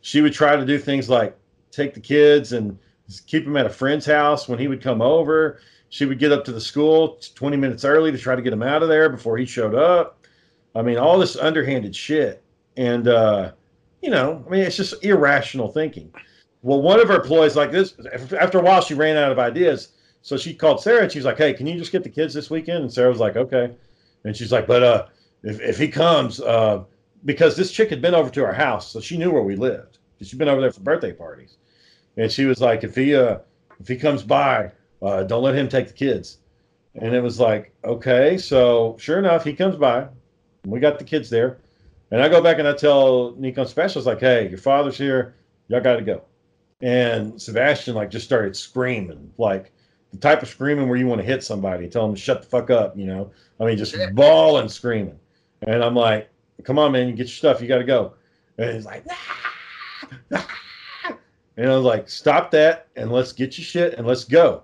she would try to do things like take the kids and keep him at a friend's house when he would come over. She would get up to the school 20 minutes early to try to get him out of there before he showed up. I mean, all this underhanded shit. And, uh, you know, I mean, it's just irrational thinking. Well, one of her employees, like this, after a while, she ran out of ideas. So she called Sarah and she's like, hey, can you just get the kids this weekend? And Sarah was like, okay. And she's like, but uh, if, if he comes, uh, because this chick had been over to our house, so she knew where we lived. She'd been over there for birthday parties. And she was like, if he uh, if he comes by, uh, don't let him take the kids. And it was like, okay. So sure enough, he comes by. We got the kids there. And I go back and I tell Nico Specials, like, hey, your father's here. Y'all got to go. And Sebastian, like, just started screaming, like the type of screaming where you want to hit somebody, tell them to shut the fuck up, you know? I mean, just bawling, screaming. And I'm like, come on, man, you get your stuff. You got to go. And he's like, nah, nah. And I was like, stop that and let's get your shit and let's go.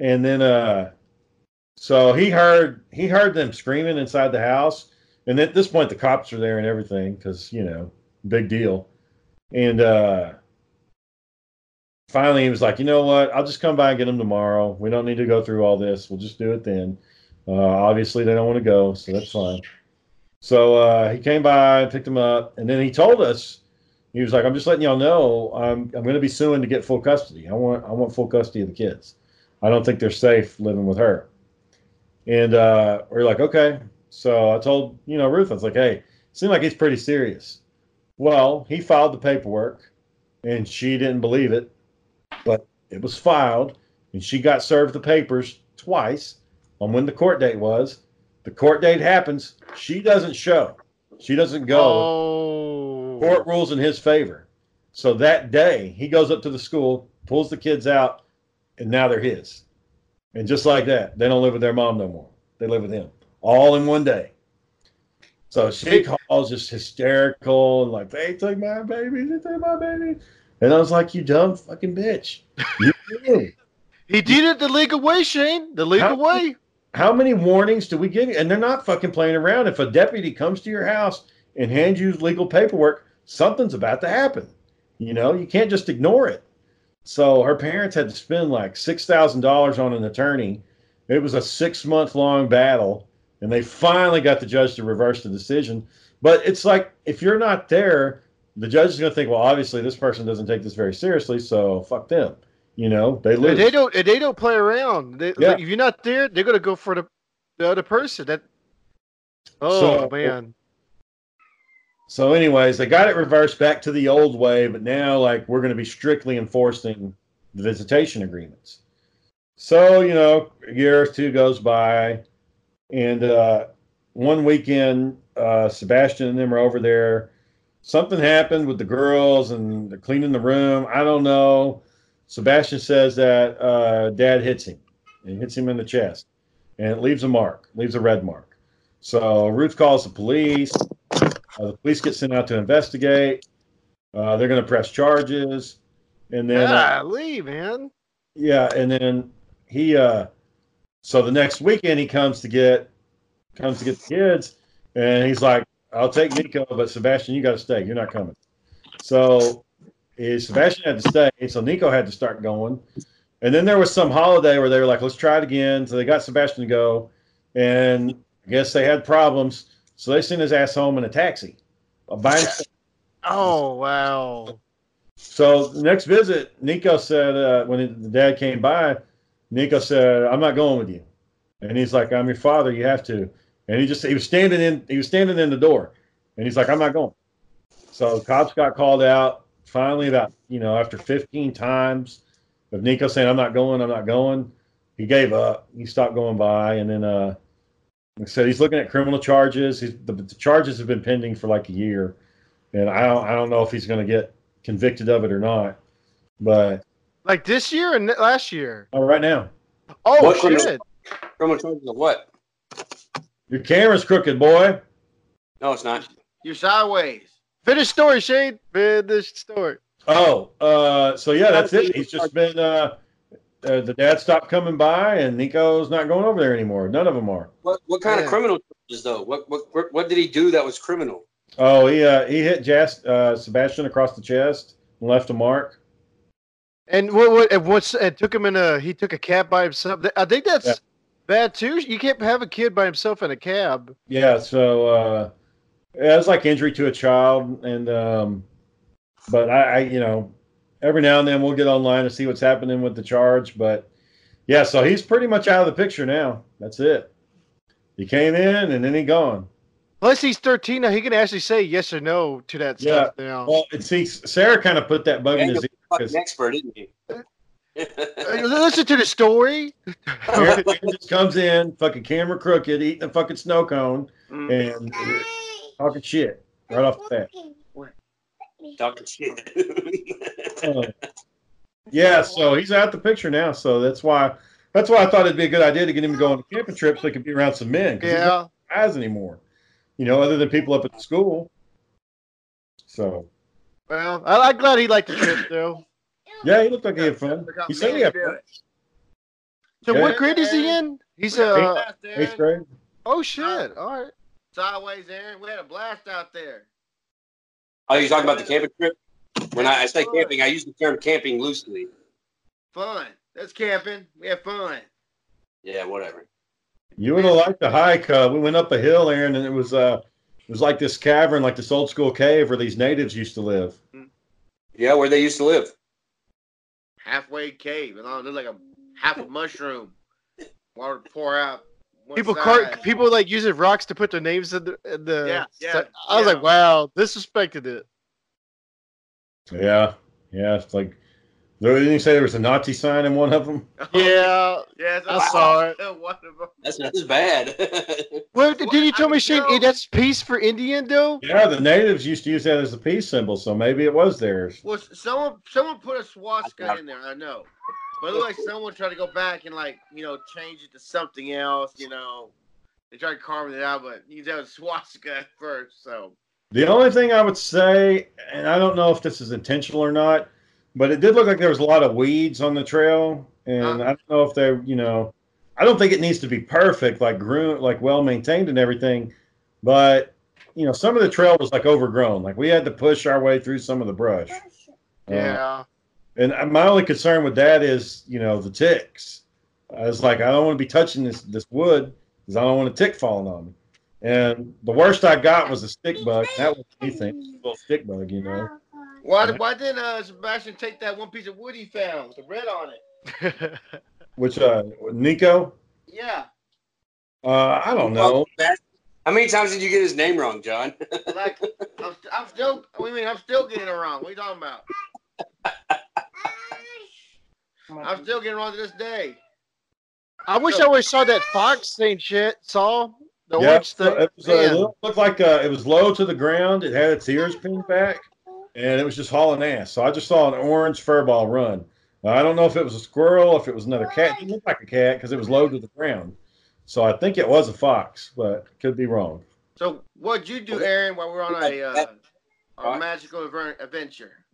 And then, uh, so he heard he heard them screaming inside the house, and at this point the cops are there and everything because you know big deal. And uh, finally he was like, you know what? I'll just come by and get them tomorrow. We don't need to go through all this. We'll just do it then. Uh, obviously they don't want to go, so that's fine. So uh, he came by, and picked him up, and then he told us he was like, "I'm just letting y'all know I'm I'm going to be suing to get full custody. I want I want full custody of the kids. I don't think they're safe living with her." And uh, we're like, "Okay." So I told you know Ruth, I was like, "Hey, it seemed like he's pretty serious." Well, he filed the paperwork, and she didn't believe it, but it was filed, and she got served the papers twice on when the court date was. The court date happens. She doesn't show. She doesn't go. Oh, Court rules in his favor. So that day, he goes up to the school, pulls the kids out, and now they're his. And just like that, they don't live with their mom no more. They live with him all in one day. So she calls just hysterical and like, they took my baby, they took my baby. And I was like, you dumb fucking bitch. You he did it the legal way, Shane. The legal How- way. How many warnings do we give you? And they're not fucking playing around. If a deputy comes to your house and hands you legal paperwork, something's about to happen. You know, you can't just ignore it. So her parents had to spend like six thousand dollars on an attorney. It was a six month long battle, and they finally got the judge to reverse the decision. But it's like if you're not there, the judge is going to think, well, obviously this person doesn't take this very seriously, so fuck them. You know, they lose. They don't. They don't play around. They, Yeah. like, if you're not there, they're gonna go for the, the other person. That. Oh So- man. So, anyways, they got it reversed back to the old way, but now, like, we're going to be strictly enforcing the visitation agreements. So, you know, a year or two goes by, and uh, one weekend, uh, Sebastian and them are over there. Something happened with the girls, and they're cleaning the room. I don't know. Sebastian says that uh, dad hits him and hits him in the chest, and it leaves a mark, leaves a red mark. So Ruth calls the police. Uh, the police get sent out to investigate. Uh, they're going to press charges, and then uh, man. yeah, and then he. Uh, so the next weekend he comes to get comes to get the kids, and he's like, "I'll take Nico, but Sebastian, you got to stay. You're not coming." So eh, Sebastian had to stay, so Nico had to start going. And then there was some holiday where they were like, "Let's try it again." So they got Sebastian to go, and I guess they had problems, so they sent his ass home in a taxi. By. [laughs] Oh wow. So next visit, Nico said uh, when the dad came by, Nico said, "I'm not going with you," and he's like, "I'm your father. You have to." And he just he was standing in he was standing in the door, and he's like, "I'm not going." So cops got called out. Finally, about you know after 15 times of Nico saying, "I'm not going. I'm not going," he gave up. He stopped going by, and then uh, like I said he's looking at criminal charges. He's, the, the charges have been pending for like a year, and I don't I don't know if he's going to get convicted of it or not. But Like this year and last year. oh, right now, Oh What shit. Criminal charges of what? your camera's crooked, boy. No, it's not. You're sideways. Finish story, Shane. Finish story. Oh, uh, so yeah, that's it. He's just been uh, uh, the dad stopped coming by, and Nico's not going over there anymore. None of them are. What what kind Yeah. of criminal charges though? What what what did he do that was criminal? Oh, he uh, he hit Jas- uh, Sebastian across the chest and left a mark. And what what and what's and took him in a he took a cab by himself. I think that's Yeah. bad too. You can't have a kid by himself in a cab. Yeah, so uh, yeah, it's like injury to a child, and um, but I, I, you know, every now and then we'll get online to see what's happening with the charge, but yeah, so he's pretty much out of the picture now. That's it. He came in and then he gone. Unless he's thirteen now. He can actually say yes or no to that Yeah. stuff now. Well, and see, Sarah kind of put that bug in And his you're ear fucking expert, isn't he? Uh, Listen to the story. Aaron just comes in, fucking camera crooked, eating a fucking snow cone, Mm. and talking shit right off the bat. Talking shit. [laughs] bat. [laughs] Uh, yeah, so he's out the picture now. So that's why that's why I thought it'd be a good idea to get him to go on a camping trip so he could be around some men. he's not Yeah. guys anymore. You know, other than people up at the school. So Well, I, I'm glad he liked the trip though. yeah, he looked like he had fun. He said he had fun. So Yeah. what grade is he in? He's uh Eighth grade. oh shit. All right. Sideways, Aaron. We had a blast out there. oh, you talking about the camping trip? When I, I say camping, I use the term camping loosely. Fun. That's camping. We have fun. Yeah, whatever. You would have liked the hike. Uh, we went up a hill, Aaron, and it was uh, it was like this cavern, like this old school cave where these natives used to live. Yeah, where they used to live. Halfway cave. And it looked like a half a mushroom. Water pour out. one People side. car- people like using rocks to put their names in the, in the Yeah, yeah, I was yeah. like, wow, disrespected it. Yeah, yeah. It's like didn't you say there was a Nazi sign in one of them? [laughs] Yeah. Yes, I saw it. [laughs] One of them. That's not as bad. [laughs] Well, did you tell I me, Shane? know. That's peace for Indian, though. Yeah, the natives used to use that as a peace symbol, so maybe it was theirs. Well, someone someone put a swastika in there. I know, but it looked like someone tried to go back and like you know change it to something else. You know, they tried carving it out, but you did swastika at first. So The only thing I would say, and I don't know if this is intentional or not, but it did look like there was a lot of weeds on the trail, and Huh. I don't know if they, you know, I don't think it needs to be perfect, like groomed, like well maintained and everything, but you know, some of the trail was like overgrown. Like we had to push our way through some of the brush. Uh, Yeah. and my only concern with that is, you know, the ticks. I was like, I don't want to be touching this this wood because I don't want a tick falling on me. And the worst I got was a stick bug. That was anything, a little stick bug, you know. why why didn't uh, Sebastian take that one piece of wood he found with the red on it? [laughs] Which uh, Nico, Yeah, uh, I don't know. How many times did you get his name wrong, John? [laughs] like I'm, I'm still. What do you mean? I'm still getting it wrong. What are you talking about? [laughs] I'm still getting it wrong to this day. I wish I always saw that fox saying shit. Saw the Yeah, orange thing. it, was, uh, it looked looked like uh, it was low to the ground. It had its ears pinned back, and it was just hauling ass. So I just saw an orange furball run. Now, I don't know if it was a squirrel, if it was another cat. It looked like a cat because it was low to the ground. So I think it was a fox, but could be wrong. So what'd you do, Aaron, while we we're on a uh, our magical adventure?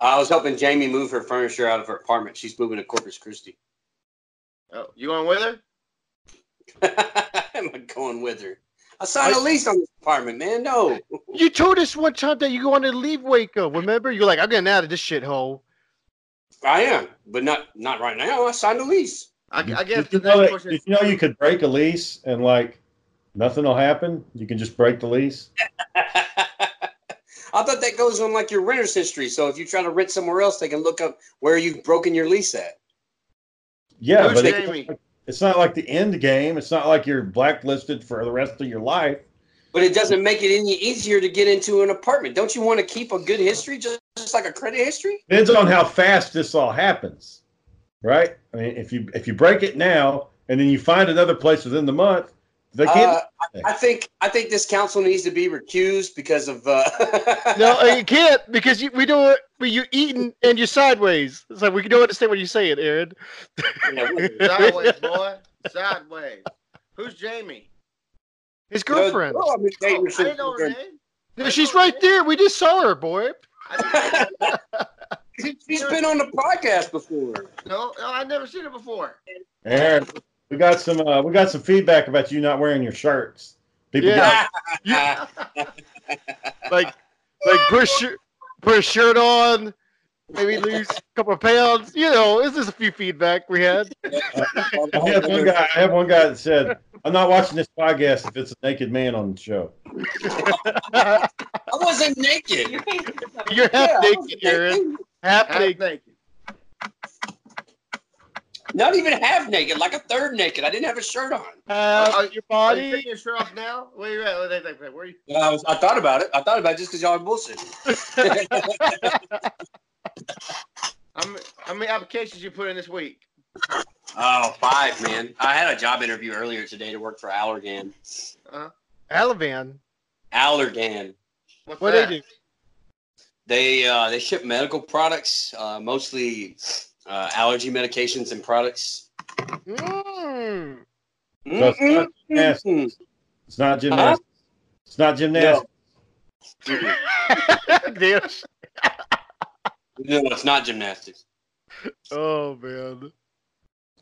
I was helping Jamie move her furniture out of her apartment. She's moving to Corpus Christi. Oh, you going with her? [laughs] Am I going with her? I signed a lease on this apartment, man. No. [laughs] You told us one time that you wanted to leave Waco. Remember? You're like, I'm getting out of this shithole. I am, but not not right now. I signed a lease. I, I guess Did you, the know next that, question. did you know you could break a lease and like Nothing will happen. You can just break the lease. [laughs] I thought that goes on like your renter's history. So if you try to rent somewhere else, they can look up where you've broken your lease at. Yeah, Who's but Jamie? it, it's not like the end game. It's not like you're blacklisted for the rest of your life. But it doesn't make it any easier to get into an apartment. Don't you want to keep a good history, just, just like a credit history? Depends on how fast this all happens, right? I mean, if you if you break it now and then you find another place within the month. Uh, I, I think I think this council needs to be recused because of. Uh, [laughs] No, uh, you can't because you, we do it. We you eating and you're sideways. It's like we don't understand what you're saying, Aaron. Yeah, [laughs] Sideways, boy. Sideways. Who's Jamie? His girlfriend. Girl, I've Oh, I know her name. No, she's right there. We just saw her, boy. [laughs] she's been on the podcast before. no, no, I've never seen her before. Aaron, we got some uh, we got some feedback about you not wearing your shirts. People Yeah. got [laughs] Like, like put a shirt, put a shirt on, maybe lose a couple of pounds. You know, this is a few feedback we had. I had one guy. I had one guy that said, "I'm not watching this podcast if it's a naked man on the show." [laughs] I wasn't naked. You're half Yeah, naked, wasn't Aaron. naked. Half Half naked. naked. Not even half naked, like a third naked. I didn't have a shirt on. Half Are- your Are you body. taking your shirt off now? Where you at? Where, where, where you? I, was, I thought about it. I thought about it just because y'all are bullshit. [laughs] How many, how many applications you put in this week? oh, five, man. I had a job interview earlier today to work for Allergan. Alavan. Allergan. What's What that? they do? They uh, they ship medical products, uh, mostly uh, allergy medications and products. Mm. So it's not gymnastics. It's not gymnastics. It's not gymnastics. Damn. No, it's not gymnastics. Oh man.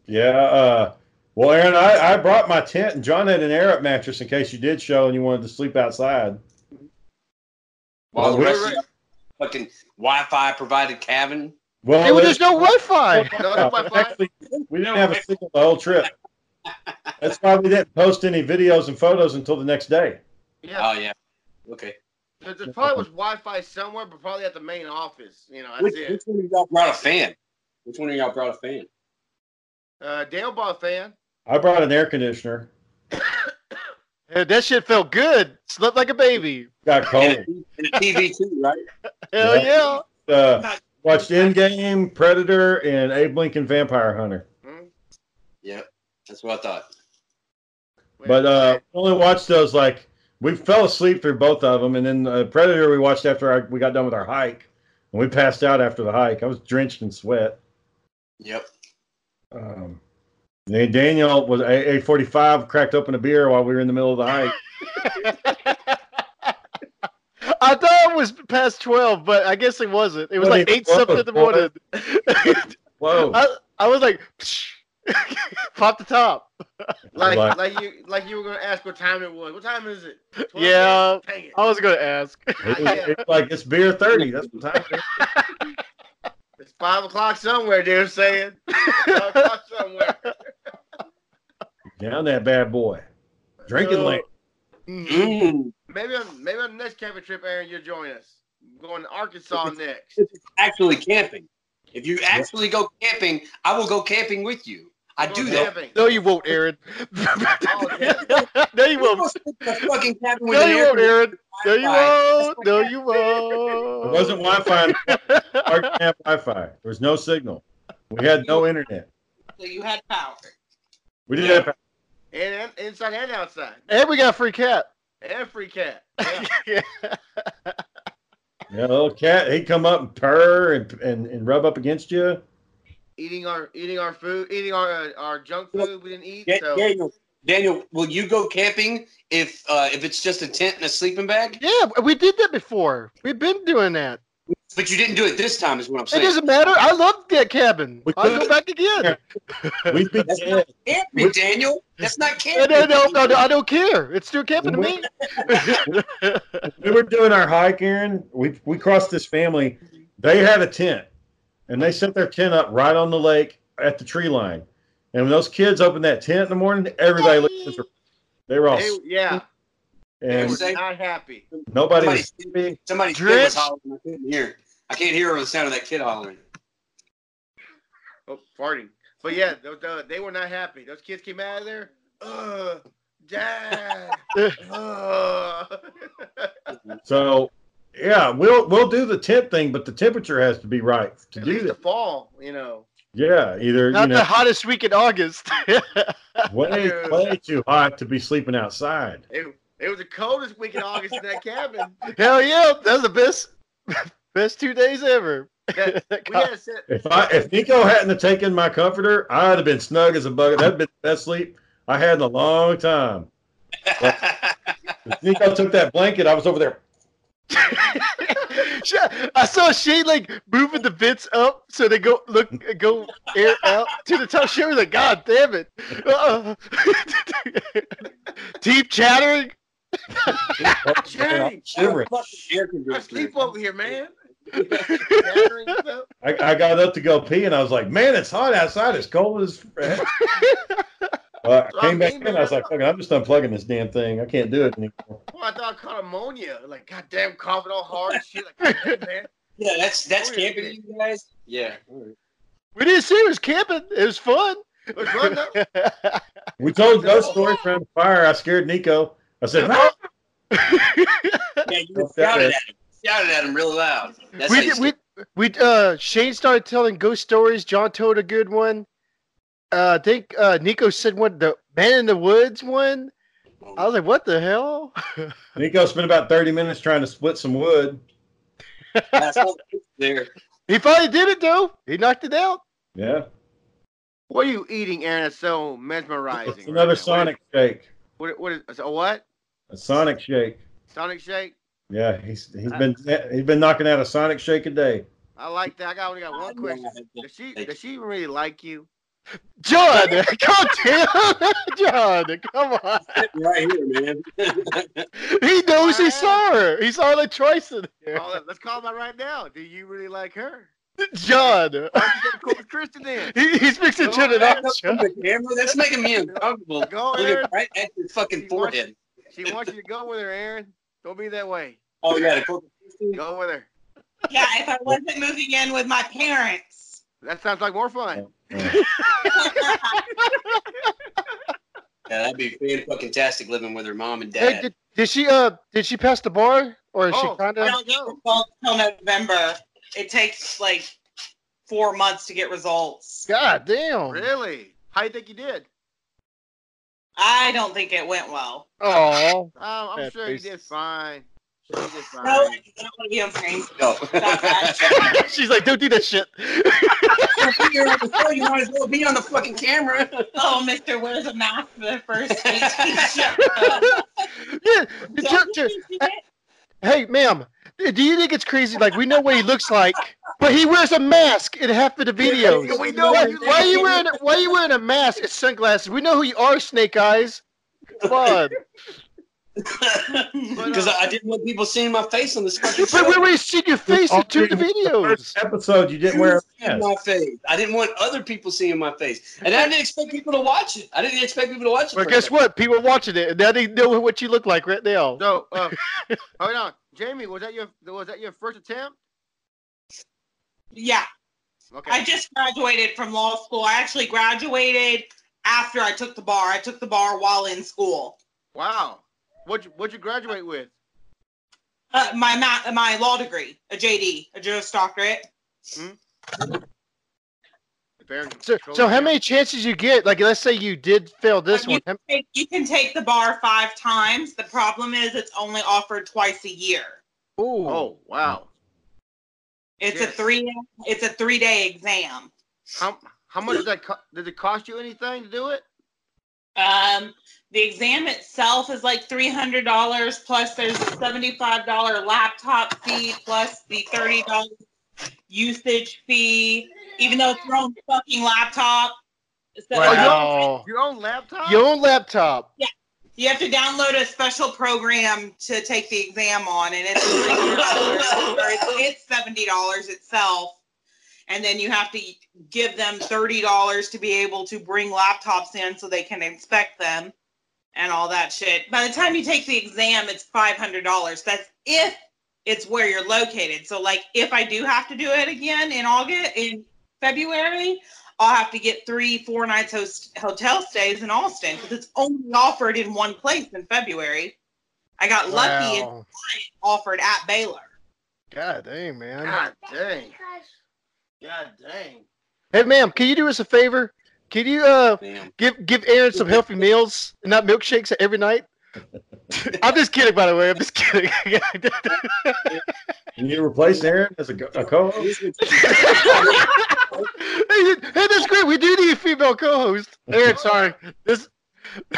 Yeah. Uh, well, Aaron, I, I brought my tent, and John had an air up mattress in case you did show and you wanted to sleep outside. While the Well, rest of you fucking Wi-Fi provided cabin. Well, Hey, well, there's no Wi-Fi. No, no Wi-Fi. [laughs] Actually, we didn't have a signal the whole trip. That's why we didn't post any videos and photos until the next day. Yeah, Oh yeah. Okay. there, there probably was Wi-Fi somewhere, but probably at the main office. You know, that's Which, it. which one of y'all brought a fan? Which one of y'all brought a fan? Uh, Dale bought a fan. I brought an air conditioner. [coughs] Yeah, that shit felt good. Slept like a baby. Got And cold. a, and a TV too, right? [laughs] Hell Yeah. yeah. Uh, watched Endgame, Predator, and Abe Lincoln Vampire Hunter. Hmm? Yep. That's what I thought. But uh, only watched those like we fell asleep through both of them, and then uh, Predator we watched after our, we got done with our hike, and we passed out after the hike. I was drenched in sweat. Yep. Um, then Daniel was a forty five cracked open a beer while we were in the middle of the hike. [laughs] I thought it was past twelve, but I guess it wasn't. It was Well, like it eight something in the morning. Whoa! [laughs] I, I was like, [laughs] pop the top. like, Like- like you, like you were gonna ask what time it was. What time is it? 12? Yeah. Dang it. I was gonna ask. It was, it's like it's beer thirty. That's what time. it is. [laughs] It's five o'clock somewhere, dude. Saying five o'clock somewhere. Down that bad boy, drinking Oh. late. Mm. Maybe on maybe on the next camping trip, Aaron, you'll join us. We're going to Arkansas next. Actually camping. If you actually go camping, I will go camping with you. I do Going that. camping. No, you won't, Aaron. [laughs] Oh, [laughs] no, you You won't. go sleep fucking cabin with No, you air won't, Aaron. No, you won't. No, you won't. It wasn't Wi-Fi. [laughs] in Our camp Wi-Fi. There was no signal. We had no internet. So you had power. We didn't have. And, and inside and outside, And we got free cat. And free cat. [laughs] Yeah. yeah. Yeah, little cat. He'd come up and purr and, and, and rub up against you. eating our eating our food, eating our uh, our junk food we didn't eat. Da- So Daniel, Daniel, will you go camping if uh, if it's just a tent and a sleeping bag? Yeah, we did that before. We've been doing that. But you didn't do it this time, is what I'm saying. It doesn't matter. I love that cabin. We I'll go back again. We'd be That's dead. not camping, Daniel. That's not camping. no, no, no, no, I don't care. It's still camping to me. we were doing our hike, Aaron. We we crossed this family. They had a tent, and they set their tent up right on the lake at the tree line. And when those kids opened that tent in the morning, everybody looked miserable. They were all They, yeah, they and were Say- not happy. nobody was Somebody- happy. Somebody's kid was hollering. I couldn't hear. I can't hear the sound of that kid hollering. Oh, farting. But yeah, those, uh, they were not happy. Those kids came out of there. Uh, dad. [laughs] uh. So yeah, we'll we'll do the temp thing, but the temperature has to be right to At do least the fall, you know. Yeah, either you Not know the hottest week in August. [laughs] way way too hot to be sleeping outside. It, it was the coldest week in August in that cabin. Hell yeah, that's the best, [laughs] best two days ever. That, [laughs] we had If I if Nico hadn't have taken my comforter, I'd have been snug as a bug. That'd been the best sleep I had in a long time. [laughs] If Nico took that blanket, I was over there. I saw Shane like moving the vents up so they go look go air out to the top. She was like, "God damn it!" Uh, Deep chattering. Shane, Shivering. I sleep over here, man. [laughs] I, I got up to go pee, and I was like, "Man, it's hot outside. It's cold as." Uh, [laughs] I came back in. I was like, I'm just unplugging this damn thing. I can't do it anymore." Well, I thought I caught ammonia. Like, goddamn, coughing all hard and shit. Like, goddamn, man. [laughs] Yeah, that's that's Oh, camping, you guys. Yeah. We didn't see it was camping. It was fun. It was fun. We told ghost stories around the fire. I scared Nico. I said, "Ah!" [laughs] Yeah, you shouted at him. Shouted at him real loud. That's we did, we we uh Shane started telling ghost stories. John told a good one. Uh, I think uh Nico said one the man in the woods one. I was like, what the hell? [laughs] Nico spent about 30 minutes trying to split some wood. That's there. he finally did it though. He knocked it out. Yeah. What are you eating, Aaron? That's so mesmerizing. It's another right now? Sonic shake. What, what is a what? A Sonic shake. Sonic shake? Yeah, he's he's been he's been knocking out a Sonic shake a day. I like that. I got only got one question. Does she does she even really like you? John, [laughs] come on, John, come on. Right here, man. [laughs] He knows he saw her. He saw her twice in here. Oh, let's call him out right now. Do you really like her? John, Why don't you get Corpus Christi then? [laughs] he, he's mixing to turn it Back up John. the camera. That's making me uncomfortable. Go, Looking Aaron. right at your fucking forehead. She wants you to go with her, Aaron. Don't be that way. Oh yeah, the Corpus Christi. Go with her. Yeah, if I wasn't moving in with my parents. That sounds like more fun. [laughs] Yeah, that'd be fan fucking tastic living with her mom and Hey, dad. did, did she uh did she pass the bar or is Oh, she kind of? I of? don't get results till November. It takes like four months to get results. God damn. Really? How you think you did? I don't think it went well. [laughs] Oh, Um, I'm Bad sure you face. did fine. Sure you did fine. No, I don't want to be on screen. [laughs] Go. [laughs] she's like, don't do that shit. You're on the show, you might as well be on the fucking camera. Oh, Mister wears a mask for the first yeah. ju- Don't ju- you see it? hey, ma'am, do you think it's crazy? Like we know what he looks like, but he wears a mask in half of the videos. We know why, you why are you wearing? Why are you wearing a mask and sunglasses? We know who you are, Snake Eyes. Come on. [laughs] Because I didn't want people seeing my face on this fucking But we show. already seen your face in two of the videos. First episode, you didn't wear a mask. my face. I didn't want other people seeing my face, and I didn't expect people to watch it. I didn't expect people to watch it. But guess what? People watching it, and now they know what you look like right now. No, uh, hold on, Jamie. Was that your was that your first attempt? Yeah, Okay. I just graduated from law school. I actually graduated after I took the bar. I took the bar while in school. wow. What'd you, what'd you graduate with? Uh, my ma- my law degree, a JD, a Juris Doctorate. Aaron, So, so how many chances you get? Like, let's say you did fail this you, one. can take, you can take the bar five times. The problem is it's only offered twice a year. Ooh. Oh wow. It's Yes. a three. It's a three day exam. How how much did that co- did it cost you anything to do it? Um, the exam itself is like three hundred dollars plus there's a seventy five dollar laptop fee plus the thirty dollars usage fee. Even though it's your own fucking laptop, so oh, Wow. Your own laptop? Your own laptop. Yeah. you have to download a special program to take the exam on, and it's $300, or it's, it's seventy dollars itself. And then you have to give them thirty dollars to be able to bring laptops in so they can inspect them. and all that shit. By the time you take the exam, it's five hundred dollars. That's if it's where you're located. So like if I do have to do it again in August in February, I'll have to get three, four nights host, hotel stays in Austin because it's only offered in one place in February. I got lucky and Wow. offered at Baylor. God dang, man. God dang. God dang. Hey, ma'am, can you do us a favor? Can you uh give give Aaron some healthy meals not milkshakes every night? I'm just kidding, by the way. I'm just kidding. Can [laughs] you replace Aaron as a, [laughs] a co-host? hey, hey, that's great. We do need a female co-host. Aaron, sorry. This. [laughs]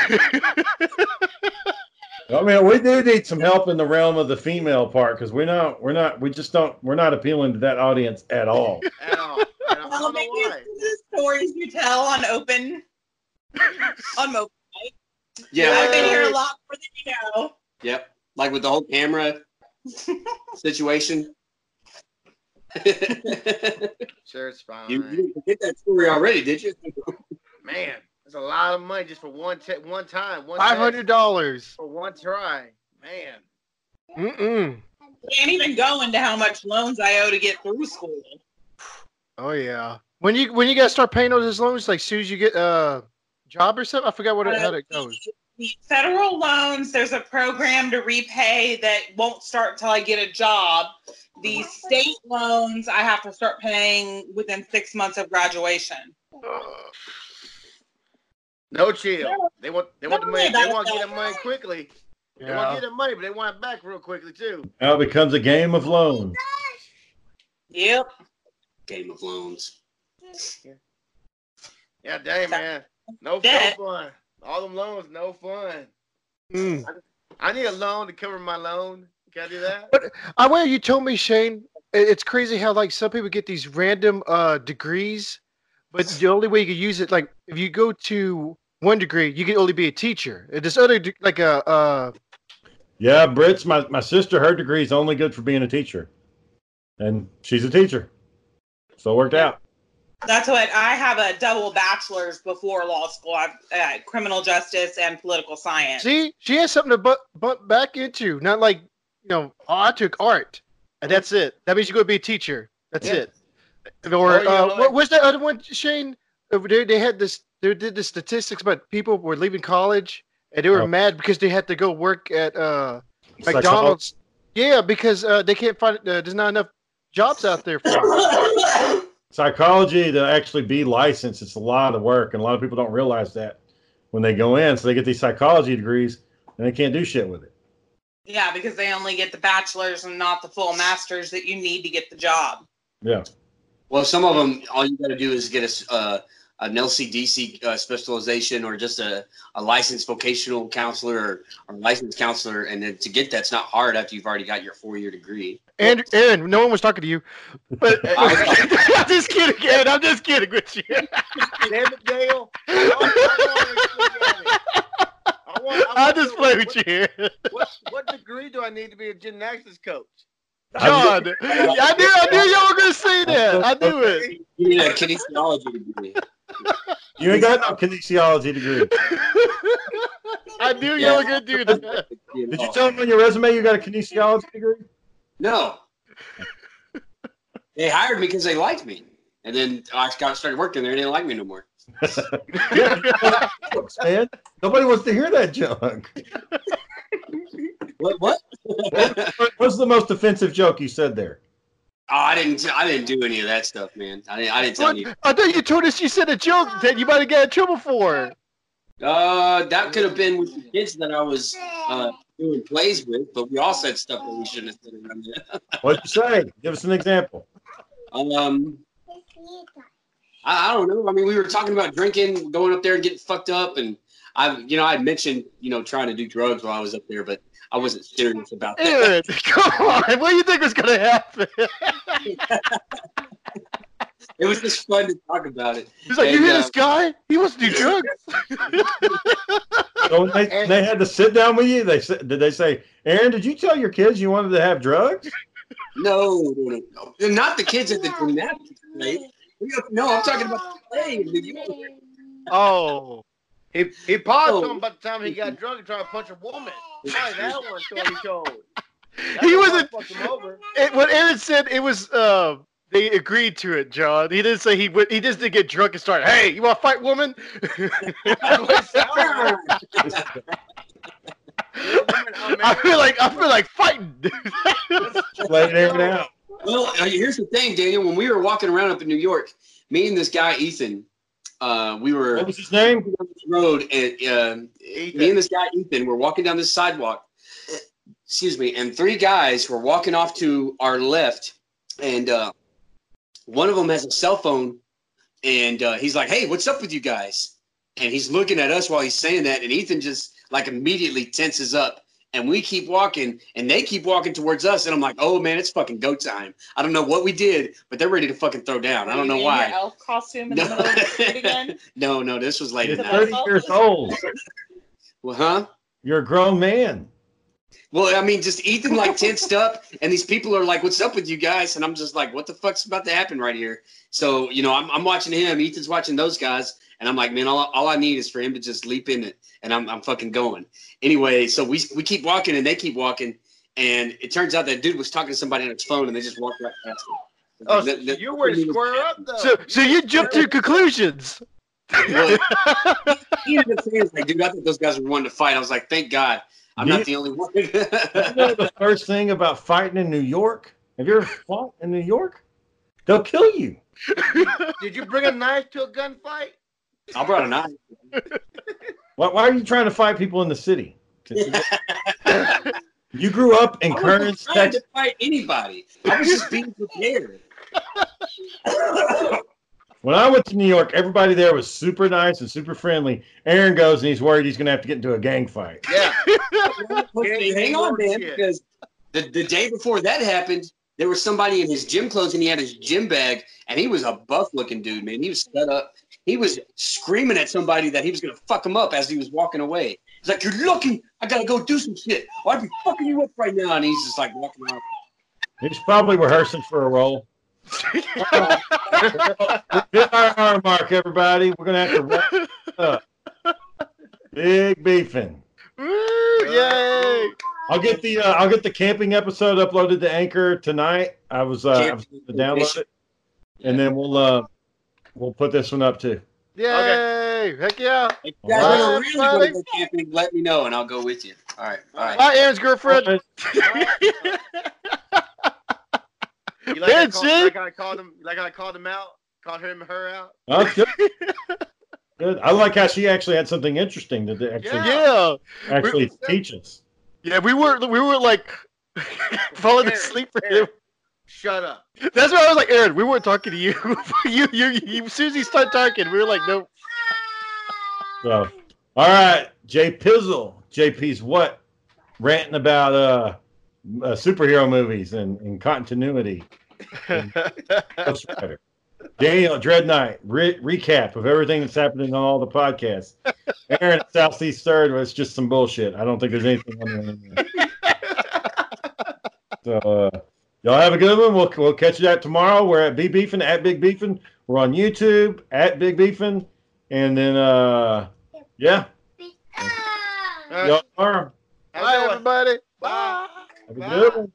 I mean, we do need some help in the realm of the female part because we're not, we're not, we just don't, we're not appealing to that audience at all. At all. And I Well, don't know maybe why. it's the stories you tell on open on mobile. Yeah, I've been like, here uh, a lot more than you know. Yep. Like with the whole camera [laughs] situation. [laughs] Sure, it's fine. you, you didn't get that story already, did you? [laughs] Man, that's a lot of money just for one te- one time. One Five test hundred dollars. for one try. Man. Mm-mm. Can't even go into how much loans I owe to get through school. Oh yeah. When you when you guys start paying those loans, like soon as you get a job or something, I forgot what it, how uh, it goes. Federal loans, there's a program to repay that won't start until I get a job. The uh-huh. state loans, I have to start paying within six months of graduation. No chill. They want they want the Don't money. They want to get the money quickly. They want to get the money, but they want it back real quickly too. Now it becomes a game of loans. Yep. Game of loans. Yeah, dang man. No, no fun. All them loans, no fun. Mm. I need a loan to cover my loan. Can I do that? But I well, you told me, Shane. It's crazy how like some people get these random uh degrees, but the only way you can use it, like if you go to one degree, you can only be a teacher. And this other, like a uh, Yeah, Brit's my, my sister, her degree is only good for being a teacher. And she's a teacher. So it worked out. That's what I have a double bachelor's before law school. I've uh, criminal justice and political science. see, she has something to butt, butt back into. Not like you know, oh, I took art, and that's it. That means you're going to be a teacher. That's Yeah. it. Or Or you uh, what was that other one, Shane? Over there, they had this. They did the statistics about people were leaving college, and they were Oh. mad because they had to go work at uh, Psycholo- McDonald's. Yeah, because uh, they can't find. Uh, there's not enough jobs out there for them. [coughs] [coughs] Psychology to actually be licensed, it's a lot of work. And a lot of people don't realize that when they go in. So they get these psychology degrees and they can't do shit with it. Yeah, because they only get the bachelor's and not the full master's that you need to get the job. Yeah. Well, some of them, all you got to do is get a, s- uh, an LCDC uh, specialization or just a, a licensed vocational counselor or, or licensed counselor. And then to get that's not hard after you've already got your four year degree. And Aaron, no one was talking to you. But [laughs] [laughs] I'm just kidding, Aaron. I'm just kidding with you. Damn it, Dale. I want- I want to look at it. I want- I I just to- play with what- you. Aaron. What, what degree do I need to be a gymnastics coach? God, I knew, I knew y'all were gonna say that. I knew it. You need a kinesiology degree. You ain't got no [laughs] kinesiology degree. I knew y'all were gonna do that. Did you tell them on your resume you got a kinesiology degree? No. They hired me because they liked me. And then I got started working there and they didn't like me no more. [laughs] Man, nobody wants to hear that junk. What? What? oh, What's the most offensive joke you said there? Oh, I didn't. I didn't do any of that stuff, man. I didn't. I didn't tell you. I thought you told us you said a joke that you might have got in trouble for. Uh, that could have been with the kids that I was uh, doing plays with, but we all said stuff that we shouldn't have said around there. [laughs] What'd you say? Give us an example. Um, I, I don't know. I mean, we were talking about drinking, going up there and getting fucked up, and I, you know, I mentioned, you know, trying to do drugs while I was up there, but I wasn't serious about that. Aaron, [laughs] come on. What do you think was gonna happen? [laughs] It was just fun to talk about it. He's like, you And, hear uh, this guy? He wants to do drugs. [laughs] So when they, they had to sit down with you. They did they say, Aaron, did you tell your kids you wanted to have drugs? No, no, no, no. Not the kids at the gymnastics play. We go- No, I'm talking about the play in Oh, He he paused Oh. him by the time he got drunk and tried to punch a woman. Probably that one story he told. [laughs] That's He wasn't- fucked him over. It, what Aaron said, it was uh, they agreed to it, John. He didn't say he would. He just didn't get drunk and start. Hey, you want to fight, woman? That's what it sounded like. The woman, I'm I married. feel like I feel like fighting. Let it air it out. Well, uh, here's the thing, Daniel. When we were walking around up in New York, me and this guy Ethan, uh, we were What was his name? down this road, and um, me and this guy Ethan were walking down this sidewalk. Excuse me, and three guys were walking off to our left, and uh, one of them has a cell phone, and uh, he's like, "Hey, what's up with you guys?" And he's looking at us while he's saying that, and Ethan just like immediately tenses up. And we keep walking, and they keep walking towards us, and I'm like, "Oh man, it's fucking go time." I don't know what we did, but they're ready to fucking throw down. I don't know In why. Your elf costume in the No. middle of the street [laughs] again. No, no, this was late You're at night. 30 years old. Well, huh? You're a grown man. Well, I mean, just Ethan like [laughs] tensed up, and these people are like, "What's up with you guys?" And I'm just like, "What the fuck's about to happen right here?" So you know, I'm, I'm watching him. Ethan's watching those guys, and I'm like, "Man, all, all I need is for him to just leap in it, and I'm, I'm fucking going." Anyway, so we we keep walking, and they keep walking, and it turns out that dude was talking to somebody on his phone, and they just walked right past him. Oh, The- so the- you were to square up though. so so you jumped to conclusions. Well, [laughs] he ended up saying, like, dude, I thought those guys were wanting to fight. I was like, thank God, I'm Yeah. not the only one. [laughs] You know the first thing about fighting in New York? Have you ever fought in New York? They'll kill you. [laughs] Did you bring a knife to a gunfight? I brought a knife. [laughs] Why, why are you trying to fight people in the city? you grew up in I wasn't Kearns, trying Texas. to fight anybody. I was just being prepared. When I went to New York, everybody there was super nice and super friendly. Aaron goes and he's worried he's going to have to get into a gang fight. Yeah. [laughs] Hang on, man, because the, the day before that happened, there was somebody in his gym clothes and he had his gym bag, and he was a buff looking dude, man. He was set up. He was screaming at somebody that he was going to fuck him up as he was walking away. He's like, You're lucky. I got to go do some shit. Or I'd be fucking you up right now. And he's just like walking around. He's probably rehearsing for a role. Hit our hour mark, everybody. We're going to have to wrap up. Big beefing. Woo, yay! I'll get the uh, I'll get the camping episode uploaded to Anchor tonight. I was uh, I was gonna download it, and then we'll uh we'll put this one up too. Yay! Heck yeah! If you guys All are right, really buddy. to go camping, let me know and I'll go with you. All right. All right. Hi, Aaron's girlfriend. You like, I Vince, called, like I called him, like I called him out, called him and her out. Oh, good. [laughs] good. I like how she actually had something interesting to do- actually yeah, actually teach us. yeah. We were we were like [laughs] falling Aaron, asleep for him. Shut up. That's why I was like, Aaron, we weren't talking to you. [laughs] you, you, you. As soon as he started talking, we were like, nope. So, all right, Jay Pizzle, JP's what ranting about uh, uh superhero movies and, and continuity. Ghost [laughs] Rider. Daniel Dread Knight re- recap of everything that's happening on all the podcasts. Aaron at Southeast Third was just some bullshit. I don't think there's anything on there. So uh, y'all have a good one. We'll we'll catch you out tomorrow. We're at B Beefin at Big Beefin. We're on YouTube at Big Beefin, and then uh, yeah, y'all are. Have Bye, everybody. Bye. Have a good